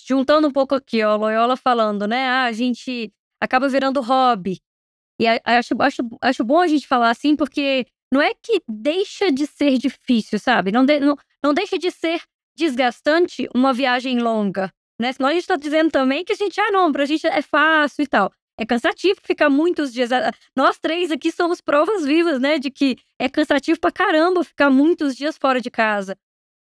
juntando um pouco aqui, ó, Loyola falando, né? Ah, a gente acaba virando hobby. E acho, acho, acho bom a gente falar assim, porque não é que deixa de ser difícil, sabe? Não, de, não, não deixa de ser desgastante uma viagem longa. Né? Senão a gente está dizendo também que a gente, ah, não, para a gente é fácil e tal. É cansativo ficar muitos dias. Nós três aqui somos provas vivas, né? De que é cansativo pra caramba ficar muitos dias fora de casa.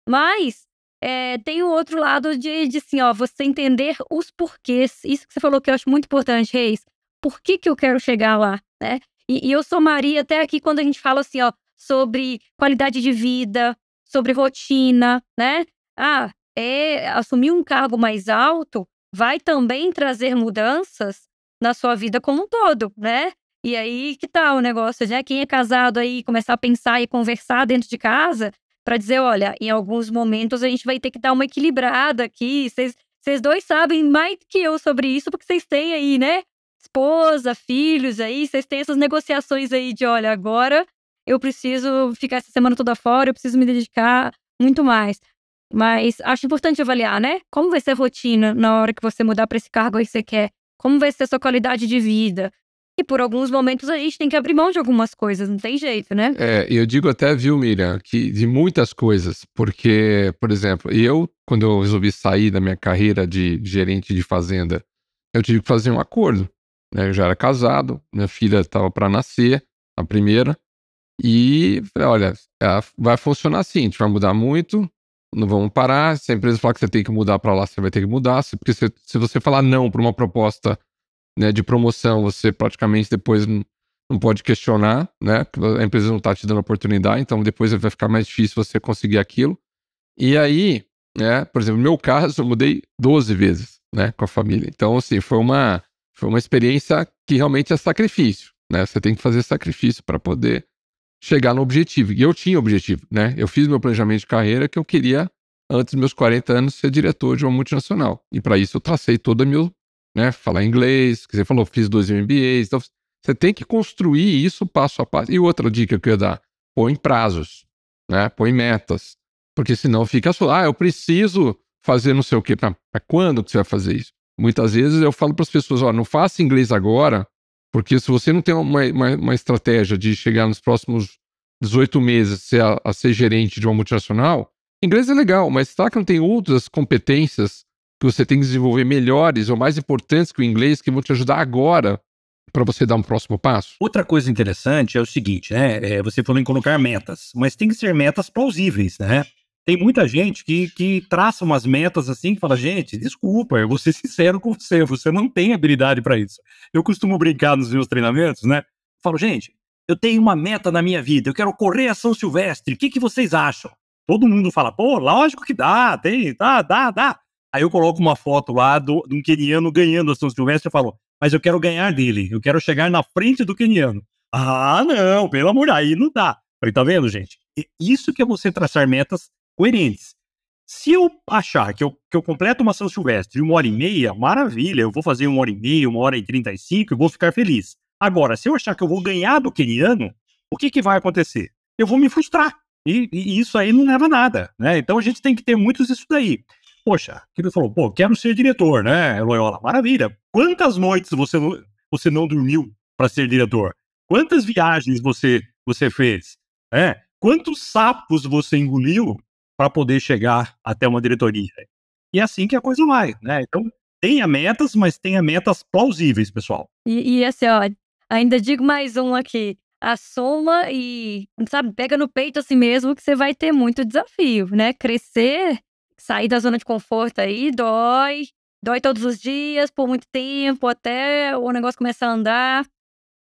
Mas é, tem o outro lado de, de assim, ó, você entender os porquês. Isso que você falou que eu acho muito importante, Reis. Por que, que eu quero chegar lá, né? E, e eu sou Maria até aqui quando a gente fala assim, ó, sobre qualidade de vida, sobre rotina, né? Ah, é assumir um cargo mais alto vai também trazer mudanças na sua vida como um todo, né? E aí que tá o negócio, né? Quem é casado aí começar a pensar e conversar dentro de casa para dizer, olha, em alguns momentos a gente vai ter que dar uma equilibrada aqui. Vocês dois sabem mais que eu sobre isso, porque vocês têm aí, né? Esposa, filhos aí, vocês têm essas negociações aí de, olha, agora eu preciso ficar essa semana toda fora, eu preciso me dedicar muito mais. Mas acho importante avaliar, né? Como vai ser a rotina na hora que você mudar para esse cargo aí que você quer? Como vai ser a sua qualidade de vida? E por alguns momentos a gente tem que abrir mão de algumas coisas, não tem jeito, né? É, eu digo até, viu, Miriam, que de muitas coisas, porque, por exemplo, eu, quando eu resolvi sair da minha carreira de gerente de fazenda, eu tive que fazer um acordo. Né? Eu já era casado, minha filha estava para nascer, a primeira, e falei, olha, vai funcionar assim, a gente vai mudar muito, não vamos parar. Se a empresa falar que você tem que mudar para lá, você vai ter que mudar. Porque se, se você falar não para uma proposta né, de promoção, você praticamente depois não, não pode questionar, né? A empresa não está te dando oportunidade, então depois vai ficar mais difícil você conseguir aquilo. E aí, né, por exemplo, no meu caso, eu mudei 12 vezes, né, com a família. Então, assim, foi uma, foi uma experiência que realmente é sacrifício, né? Você tem que fazer sacrifício para poder chegar no objetivo. E eu tinha objetivo, né? Eu fiz meu planejamento de carreira que eu queria, antes dos meus 40 anos, ser diretor de uma multinacional. E para isso eu tracei todo o meu, né? Falar inglês, que você falou, fiz dois MBAs. Então, você tem que construir isso passo a passo. E outra dica que eu ia dar, põe prazos, né? Põe metas. Porque senão fica só, ah, eu preciso fazer não sei o quê. Para quando que você vai fazer isso? Muitas vezes eu falo para as pessoas, ó, não faça inglês agora, porque se você não tem uma, uma, uma estratégia de chegar nos próximos 18 meses a, a, ser gerente de uma multinacional, inglês é legal, mas será que não tem outras competências que você tem que desenvolver melhores ou mais importantes que o inglês que vão te ajudar agora para você dar um próximo passo? Outra coisa interessante é o seguinte, né? É, você falou em colocar metas, mas tem que ser metas plausíveis, né? Tem muita gente que, que traça umas metas assim e fala: gente, desculpa, eu vou ser sincero com você, você não tem habilidade para isso. Eu costumo brincar nos meus treinamentos, né? Falo, gente, eu tenho uma meta na minha vida, eu quero correr a São Silvestre, o que, que vocês acham? Todo mundo fala, pô, lógico que dá, tem, dá, dá, dá. Aí eu coloco uma foto lá do, de um queniano ganhando a São Silvestre e falo, mas eu quero ganhar dele, eu quero chegar na frente do queniano. Ah, não, pelo amor, aí não dá. Falei, tá vendo, gente? Isso que é você traçar metas coerentes. Se eu achar que eu, que eu completo uma São Silvestre em uma hora e meia, maravilha, eu vou fazer uma hora e meia, uma hora e trinta e cinco, eu vou ficar feliz. Agora, se eu achar que eu vou ganhar do queniano, o que, que vai acontecer? Eu vou me frustrar. E, e, isso aí não leva a nada, né? Então a gente tem que ter muitos isso daí. Poxa, que ele falou, pô, quero ser diretor, né, Loyola? Maravilha. Quantas noites você não, você não dormiu para ser diretor? Quantas viagens você, você fez? É? Quantos sapos você engoliu para poder chegar até uma diretoria. E é assim que a coisa vai, né? Então, tenha metas, mas tenha metas plausíveis, pessoal. E, e assim, ó, ainda digo mais um aqui. Assuma e, sabe, pega no peito assim mesmo que você vai ter muito desafio, né? Crescer, sair da zona de conforto aí dói, dói todos os dias, por muito tempo, até o negócio começar a andar.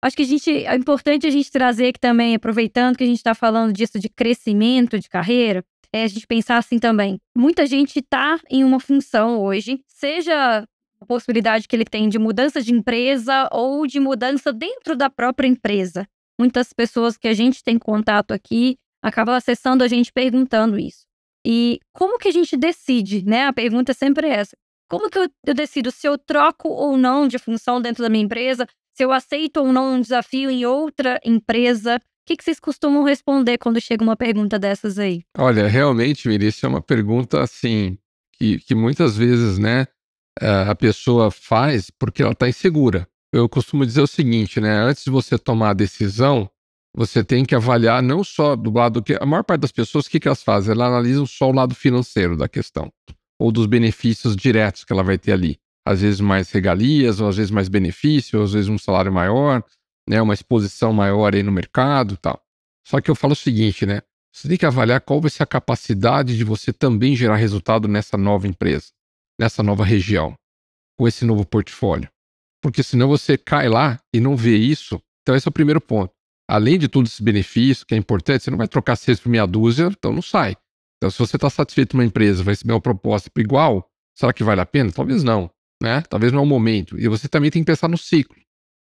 Acho que a gente, é importante a gente trazer aqui também, aproveitando que a gente está falando disso de crescimento de carreira, é a gente pensar assim também. Muita gente está em uma função hoje, seja a possibilidade que ele tem de mudança de empresa ou de mudança dentro da própria empresa. Muitas pessoas que a gente tem contato aqui acabam acessando a gente perguntando isso. E como que a gente decide, né? A pergunta é sempre essa. Como que eu, eu decido se eu troco ou não de função dentro da minha empresa? Se eu aceito ou não um desafio em outra empresa? O que, que vocês costumam responder quando chega uma pergunta dessas aí? Olha, realmente, Miriam, é uma pergunta assim que, que muitas vezes, né, eh, a pessoa faz porque ela está insegura. Eu costumo dizer o seguinte, né, antes de você tomar a decisão, você tem que avaliar não só do lado que a maior parte das pessoas o que, que elas fazem, elas analisam só o lado financeiro da questão ou dos benefícios diretos que ela vai ter ali. Às vezes mais regalias, ou às vezes mais benefícios, às vezes um salário maior, né, uma exposição maior aí no mercado tal. Só que eu falo o seguinte, né? Você tem que avaliar qual vai ser a capacidade de você também gerar resultado nessa nova empresa, nessa nova região, com esse novo portfólio. Porque senão você cai lá e não vê isso. Então esse é o primeiro ponto. Além de todos esses benefícios, que é importante, você não vai trocar seis por meia dúzia, então não sai. Então se você está satisfeito com uma empresa, vai receber uma proposta igual, será que vale a pena? Talvez não, né? Talvez não é o momento. E você também tem que pensar no ciclo.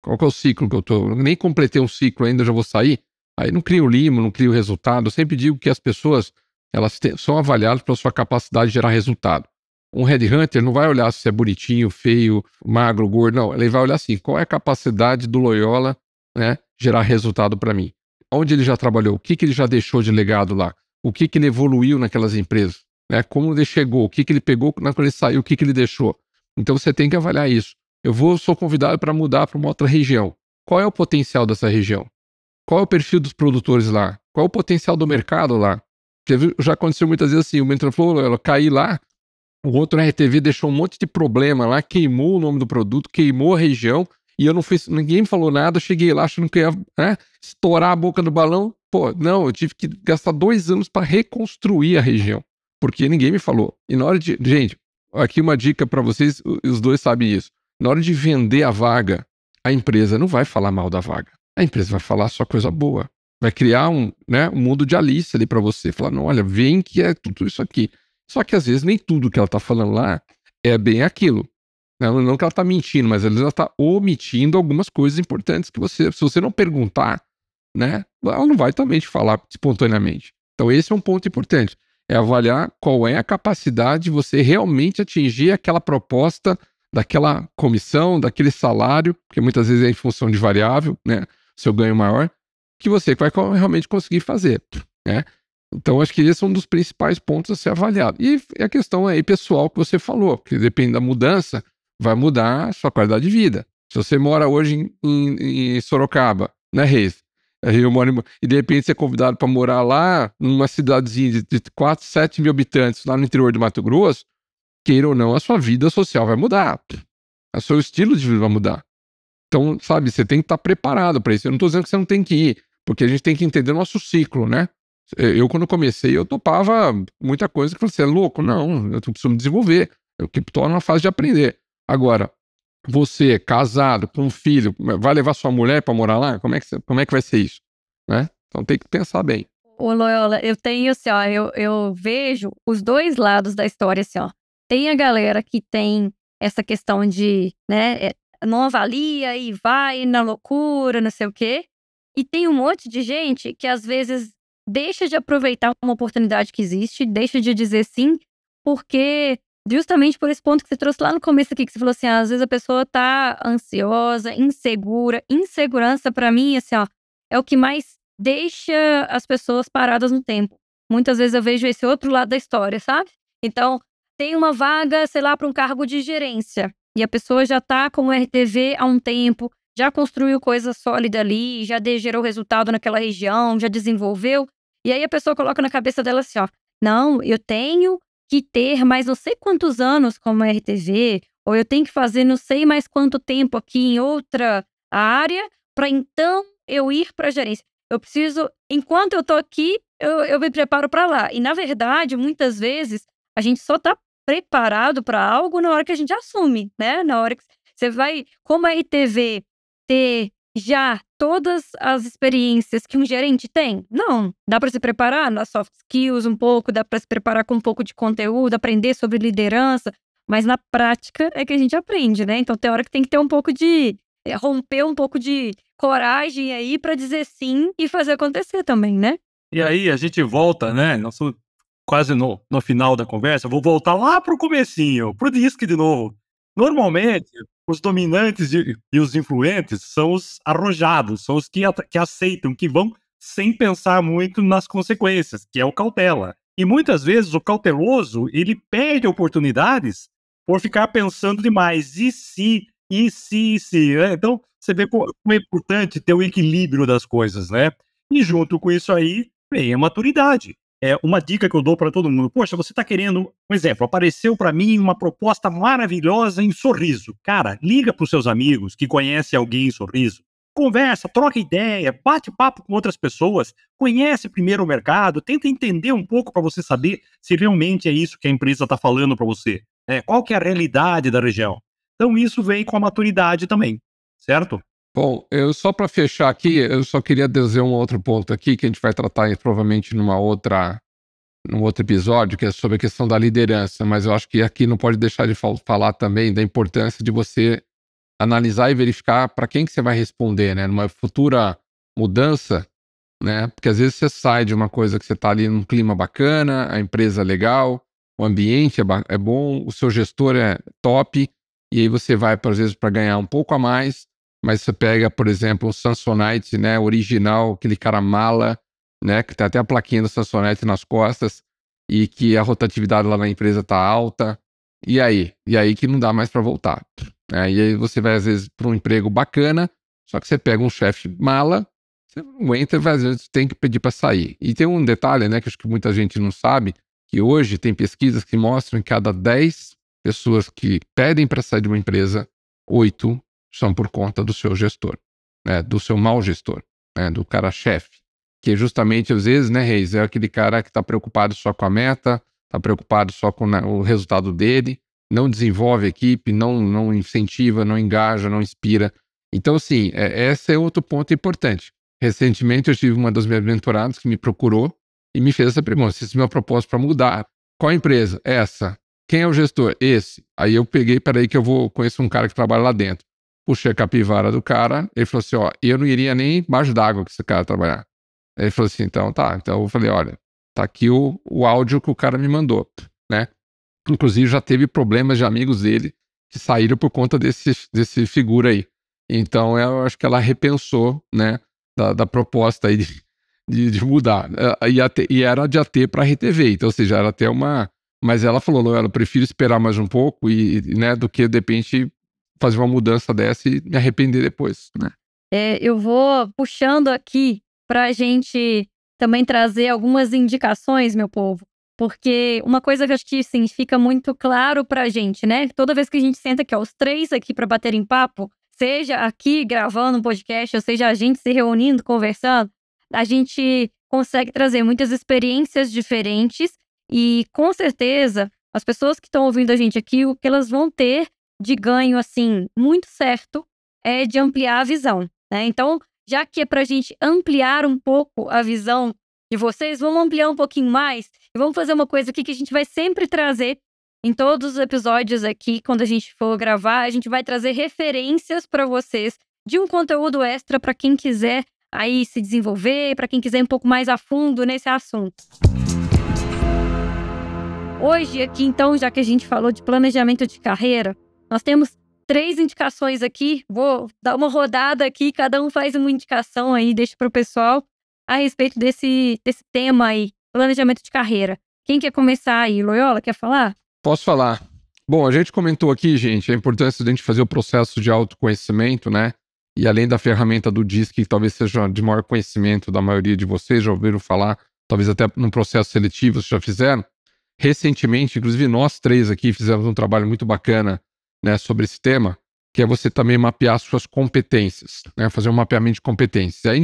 Qual é o ciclo que eu? Eu nem completei um ciclo ainda, já vou sair. Aí não crio limo, não crio resultado. Eu sempre digo que as pessoas elas te, são avaliadas pela sua capacidade de gerar resultado. Um headhunter não vai olhar se é bonitinho, feio, magro, gordo, não. Ele vai olhar assim, qual é a capacidade do Loyola, né, gerar resultado para mim? Onde ele já trabalhou? O que, que ele já deixou de legado lá? O que, que ele evoluiu naquelas empresas? Né? Como ele chegou? O que, que ele pegou quando ele saiu? O que, que ele deixou? Então você tem que avaliar isso. Eu vou, sou convidado para mudar para uma outra região. Qual é o potencial dessa região? Qual é o perfil dos produtores lá? Qual é o potencial do mercado lá? Já aconteceu muitas vezes assim, o falou, ela caí lá, o outro RTV deixou um monte de problema lá, queimou o nome do produto, queimou a região, e eu não fiz, ninguém me falou nada, eu cheguei lá achando que ia né, estourar a boca do balão. Pô, não, eu tive que gastar dois anos para reconstruir a região. porque ninguém me falou. E na hora de. Gente, aqui uma dica para vocês, os dois sabem isso. Na hora de vender a vaga, a empresa não vai falar mal da vaga. A empresa vai falar só coisa boa. Vai criar um, né, um mundo de Alice ali para você. Falar, não, olha, vem que é tudo isso aqui. Só que às vezes nem tudo que ela tá falando lá é bem aquilo. Não, não que ela tá mentindo, mas ela tá omitindo algumas coisas importantes que você, se você não perguntar, né, ela não vai também te falar espontaneamente. Então esse é um ponto importante. É avaliar qual é a capacidade de você realmente atingir aquela proposta daquela comissão, daquele salário, porque muitas vezes é em função de variável, né? Seu ganho maior, que você vai realmente conseguir fazer, né? Então, acho que esse é um dos principais pontos a ser avaliado. E a questão aí pessoal que você falou, que depende da mudança, vai mudar a sua qualidade de vida. Se você mora hoje em, em, em Sorocaba, né, Reis? Eu moro em, e de repente você é convidado para morar lá, numa cidadezinha de, de 4, 7 mil habitantes, lá no interior de Mato Grosso, queira ou não, a sua vida social vai mudar. O seu estilo de vida vai mudar. Então, sabe, você tem que estar preparado para isso. Eu não estou dizendo que você não tem que ir, porque a gente tem que entender o nosso ciclo, né? Eu, quando comecei, eu topava muita coisa que você é louco. Não, eu preciso me desenvolver. Eu estou na fase de aprender. Agora, você, casado, com um filho, vai levar sua mulher para morar lá? Como é, que, como é que vai ser isso? Né? Então tem que pensar bem. Ô, Loyola, eu tenho assim, ó, eu, eu vejo os dois lados da história, assim, ó. Tem a galera que tem essa questão de, né, é, não avalia e vai na loucura, não sei o quê. E tem um monte de gente que às vezes deixa de aproveitar uma oportunidade que existe, deixa de dizer sim, porque justamente por esse ponto que você trouxe lá no começo aqui, que você falou assim, às vezes a pessoa tá ansiosa, insegura. Insegurança, para mim, assim, ó, é o que mais deixa as pessoas paradas no tempo. Muitas vezes eu vejo esse outro lado da história, sabe? Então, tem uma vaga, sei lá, para um cargo de gerência. E a pessoa já está com o RTV há um tempo, já construiu coisa sólida ali, já gerou resultado naquela região, já desenvolveu. E aí a pessoa coloca na cabeça dela assim: ó, não, eu tenho que ter mais não sei quantos anos como RTV, ou eu tenho que fazer não sei mais quanto tempo aqui em outra área, para então eu ir para a gerência. Eu preciso, enquanto eu estou aqui, eu, eu me preparo para lá. E na verdade, muitas vezes, a gente só está preparado para algo na hora que a gente assume, né? Na hora que você vai, como a RTV ter já todas as experiências que um gerente tem? Não. Dá para se preparar nas soft skills um pouco, dá para se preparar com um pouco de conteúdo, aprender sobre liderança, mas na prática é que a gente aprende, né? Então tem hora que tem que ter um pouco de é, romper um pouco de coragem aí para dizer sim e fazer acontecer também, né? E aí a gente volta, né? Nosso quase no, no final da conversa, vou voltar lá pro comecinho, pro disco de novo. Normalmente, os dominantes e, e os influentes são os arrojados, são os que, que aceitam, que vão sem pensar muito nas consequências, que é o cautela. E muitas vezes o cauteloso, ele perde oportunidades por ficar pensando demais. E se, e se, e se. Né? Então, você vê como é importante ter o equilíbrio das coisas, né? E junto com isso aí, vem a maturidade é, uma dica que eu dou para todo mundo. Poxa, você está querendo, um exemplo, apareceu para mim uma proposta maravilhosa em Sorriso. Cara, liga para os seus amigos que conhecem alguém em Sorriso. Conversa, troca ideia, bate papo com outras pessoas, conhece primeiro o mercado, tenta entender um pouco para você saber se realmente é isso que a empresa está falando para você. Né? Qual que é a realidade da região. Então isso vem com a maturidade também, certo? Bom, eu só para fechar aqui, eu só queria dizer um outro ponto aqui que a gente vai tratar provavelmente numa outra num outro episódio, que é sobre a questão da liderança, mas eu acho que aqui não pode deixar de falar também da importância de você analisar e verificar para quem que você vai responder, né? Numa futura mudança, né? Porque às vezes você sai de uma coisa que você está ali num clima bacana, a empresa é legal, o ambiente é, é bom, o seu gestor é top, e aí você vai, às vezes, para ganhar um pouco a mais, mas você pega, por exemplo, o Samsonite, né, original, aquele cara mala, né, que tem até a plaquinha do Samsonite nas costas e que a rotatividade lá na empresa tá alta. E aí? E aí que não dá mais para voltar. É, e aí você vai às vezes para um emprego bacana, só que você pega um chefe mala, você não entra, às vezes tem que pedir para sair. E tem um detalhe, né, que acho que muita gente não sabe, que hoje tem pesquisas que mostram que cada 10 pessoas que pedem para sair de uma empresa, 8 são por conta do seu gestor, né, do seu mau gestor, né, do cara chefe. Que justamente, às vezes, né, Reis, é aquele cara que está preocupado só com a meta, está preocupado só com né, o resultado dele, não desenvolve a equipe, não, não incentiva, não engaja, não inspira. Então, assim, é, esse é outro ponto importante. Recentemente eu tive uma das minhas mentoradas que me procurou e me fez essa pergunta: se esse é meu propósito para mudar, qual empresa? Essa. Quem é o gestor? Esse. Aí eu peguei, peraí, que eu vou conhecer um cara que trabalha lá dentro. Puxei a capivara do cara, ele falou assim: ó, eu não iria nem embaixo d'água que esse cara trabalhar. Ele falou assim: então tá. Então eu falei: olha, tá aqui o, o áudio que o cara me mandou, né? Inclusive já teve problemas de amigos dele que saíram por conta desse, desse figura aí. Então eu acho que ela repensou, né, da, da proposta aí de, de, de mudar. E, até, e, era de AT para RTV, então, ou seja, era até uma. Mas ela falou, ela prefiro esperar mais um pouco e, né, do que de repente fazer uma mudança dessa e me arrepender depois, né? É, eu vou puxando aqui para a gente também trazer algumas indicações, meu povo. Porque uma coisa que eu acho que assim, fica muito claro pra gente, né? Toda vez que a gente senta aqui, ó, os três aqui para baterem papo, seja aqui gravando um podcast, ou seja a gente se reunindo, conversando, a gente consegue trazer muitas experiências diferentes e com certeza as pessoas que estão ouvindo a gente aqui, o que elas vão ter de ganho assim muito certo é de ampliar a visão, né? Então, já que é para a gente ampliar um pouco a visão de vocês, vamos ampliar um pouquinho mais e vamos fazer uma coisa aqui que a gente vai sempre trazer em todos os episódios aqui, quando a gente for gravar, a gente vai trazer referências para vocês de um conteúdo extra para quem quiser aí se desenvolver, para quem quiser um pouco mais a fundo nesse assunto. Hoje aqui então, já que a gente falou de planejamento de carreira, nós temos três indicações aqui. Vou dar uma rodada aqui, cada um faz uma indicação aí, deixa para o pessoal a respeito desse, desse tema aí, planejamento de carreira. Quem quer começar aí? Loyola, quer falar? Posso falar. Bom, a gente comentou aqui, gente, a importância de a gente fazer o processo de autoconhecimento, né? E além da ferramenta do DISC, que talvez seja de maior conhecimento da maioria de vocês, já ouviram falar, talvez até num processo seletivo vocês já fizeram. Recentemente, inclusive nós três aqui fizemos um trabalho muito bacana né, sobre esse tema, que é você também mapear suas competências, né, fazer um mapeamento de competências. E aí,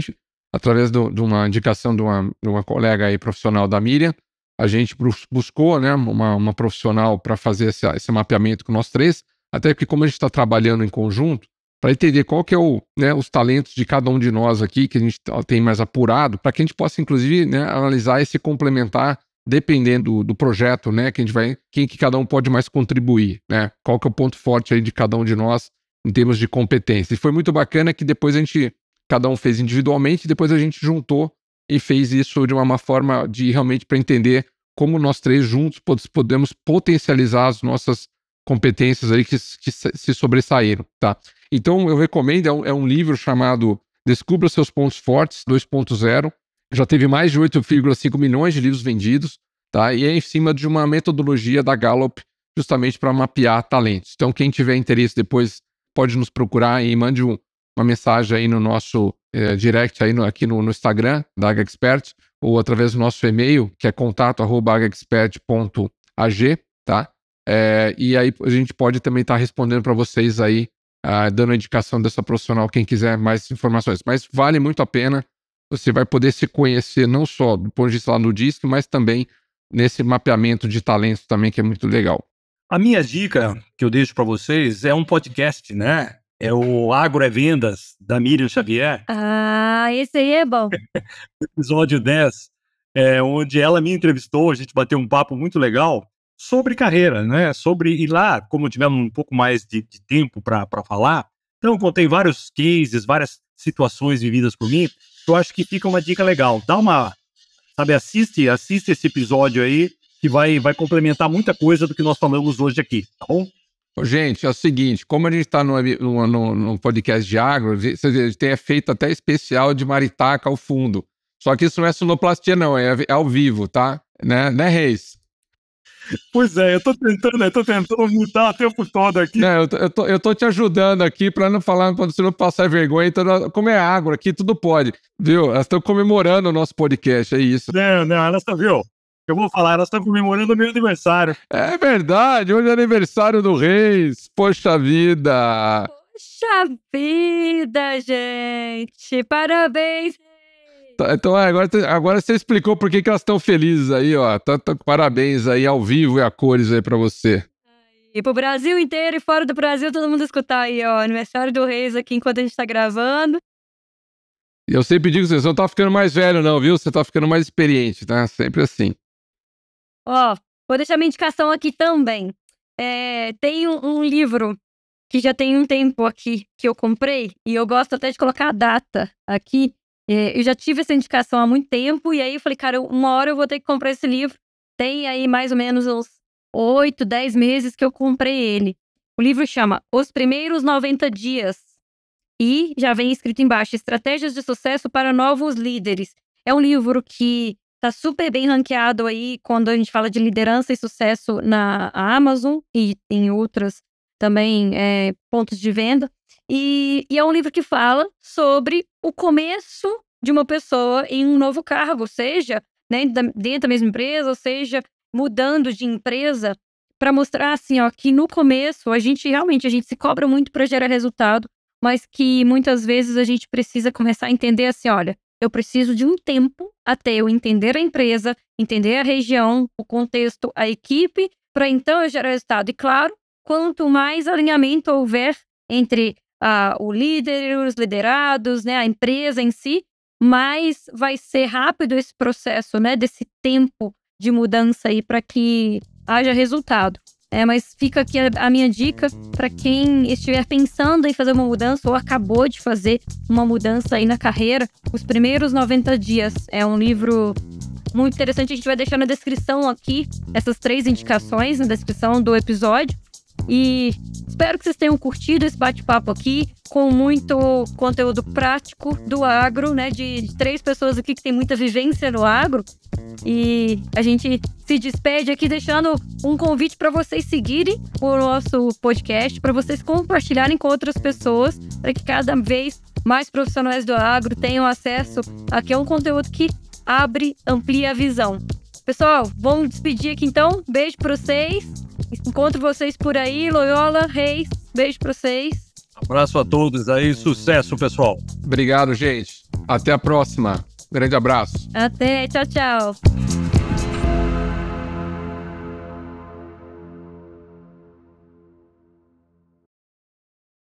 através do, de uma indicação de uma, de uma colega aí profissional da Miriam, a gente buscou né, uma, uma profissional para fazer esse, esse, mapeamento com nós três, até que como a gente está trabalhando em conjunto, para entender qual que é o, né, os talentos de cada um de nós aqui, que a gente tem mais apurado, para que a gente possa, inclusive, né, analisar e se complementar dependendo do, projeto, né, que a gente vai, quem que cada um pode mais contribuir, né? Qual que é o ponto forte aí de cada um de nós em termos de competência. E foi muito bacana que depois a gente cada um fez individualmente, depois a gente juntou e fez isso de uma forma de realmente para entender como nós três juntos podemos potencializar as nossas competências aí que, que se sobressaíram, tá? Então eu recomendo, é um, é um livro chamado Descubra Seus Pontos Fortes 2.0, já teve mais de 8,5 milhões de livros vendidos, tá? E é em cima de uma metodologia da Gallup, justamente para mapear talentos. Então, quem tiver interesse depois pode nos procurar e mande um, uma mensagem aí no nosso é, direct aí no, aqui no, no, Instagram da Aga Expert ou através do nosso e-mail, que é contato@agaexpert.ag, tá? É, e aí a gente pode também estar tá respondendo para vocês aí, uh, dando a indicação dessa profissional, quem quiser mais informações. Mas vale muito a pena você vai poder se conhecer não só do ponto de vista lá no disco, mas também nesse mapeamento de talentos também, que é muito legal. A minha dica que eu deixo para vocês é um podcast, né? É o Agro é Vendas, da Miriam Xavier. Ah, esse aí é bom. Episódio 10, é, onde ela me entrevistou, a gente bateu um papo muito legal sobre carreira, né? Sobre ir lá, como tivemos um pouco mais de, de tempo para falar. Então, contei vários cases, várias situações vividas por mim eu acho que fica uma dica legal. Dá uma, sabe, assiste, assiste esse episódio aí, que vai, vai complementar muita coisa do que nós falamos hoje aqui, tá bom? Gente, é o seguinte, como a gente está no, no, no, podcast de agro, gente tem feito até especial de maritaca ao fundo. Só que isso não é sonoplastia, não, é, é ao vivo, tá? Né, né Reis? Pois é, eu tô tentando, eu tô tentando mudar o tempo todo aqui. Não, eu, tô, eu, tô, eu tô te ajudando aqui pra não falar, pra você não passar vergonha. Então, como é agro aqui, tudo pode. Viu? Elas estão comemorando o nosso podcast, é isso. Não, não, elas estão, viu? Eu vou falar, elas estão comemorando o meu aniversário. É verdade, hoje é aniversário do Reis. Poxa vida! Poxa vida, gente! Parabéns, então é, agora, agora você explicou por que, que elas estão felizes aí, ó. Tá, parabéns aí ao vivo e a cores aí para você. E pro Brasil inteiro e fora do Brasil, todo mundo escutar aí, ó. Aniversário do Reis aqui enquanto a gente tá gravando. E eu sempre digo que você não tá ficando mais velho, não, viu? Você tá ficando mais experiente, tá? Sempre assim. Ó, vou deixar minha indicação aqui também. É, tem um, um livro que já tem um tempo aqui que eu comprei, e eu gosto até de colocar a data aqui. É, eu já tive essa indicação há muito tempo, e aí eu falei, cara, uma hora eu vou ter que comprar esse livro. Tem aí mais ou menos uns 8, 10 meses que eu comprei ele. O livro chama Os Primeiros 90 Dias. E já vem escrito embaixo: Estratégias de Sucesso para Novos Líderes. É um livro que Tá super bem ranqueado aí quando a gente fala de liderança e sucesso na Amazon e em outras também é, pontos de venda. E, e, é um livro que fala sobre o começo de uma pessoa em um novo cargo, seja né, dentro da mesma empresa, ou seja, mudando de empresa, para mostrar assim, ó, que no começo a gente realmente a gente se cobra muito para gerar resultado, mas que muitas vezes a gente precisa começar a entender assim, olha, eu preciso de um tempo até eu entender a empresa, entender a região, o contexto, a equipe, para então eu gerar resultado. E claro, quanto mais alinhamento houver entre o líder, os liderados, né, a empresa em si, mais vai ser rápido esse processo, né, desse tempo de mudança aí para que haja resultado. É, mas fica aqui a, a minha dica para quem estiver pensando em fazer uma mudança ou acabou de fazer uma mudança aí na carreira. Os primeiros 90 dias é um livro muito interessante. A gente vai deixar na descrição aqui essas três indicações na descrição do episódio. E espero que vocês tenham curtido esse bate-papo aqui, com muito conteúdo prático do agro, né? De, três pessoas aqui que têm muita vivência no agro. E a gente se despede aqui deixando um convite para vocês seguirem o nosso podcast, para vocês compartilharem com outras pessoas, para que cada vez mais profissionais do agro tenham acesso a um conteúdo que abre, amplia a visão. Pessoal, vamos despedir aqui então. Beijo para vocês. Encontro vocês por aí, Loyola, Reis. Beijo para vocês. Abraço a todos aí, sucesso, pessoal. Obrigado, gente. Até a próxima. Grande abraço. Até, tchau, tchau.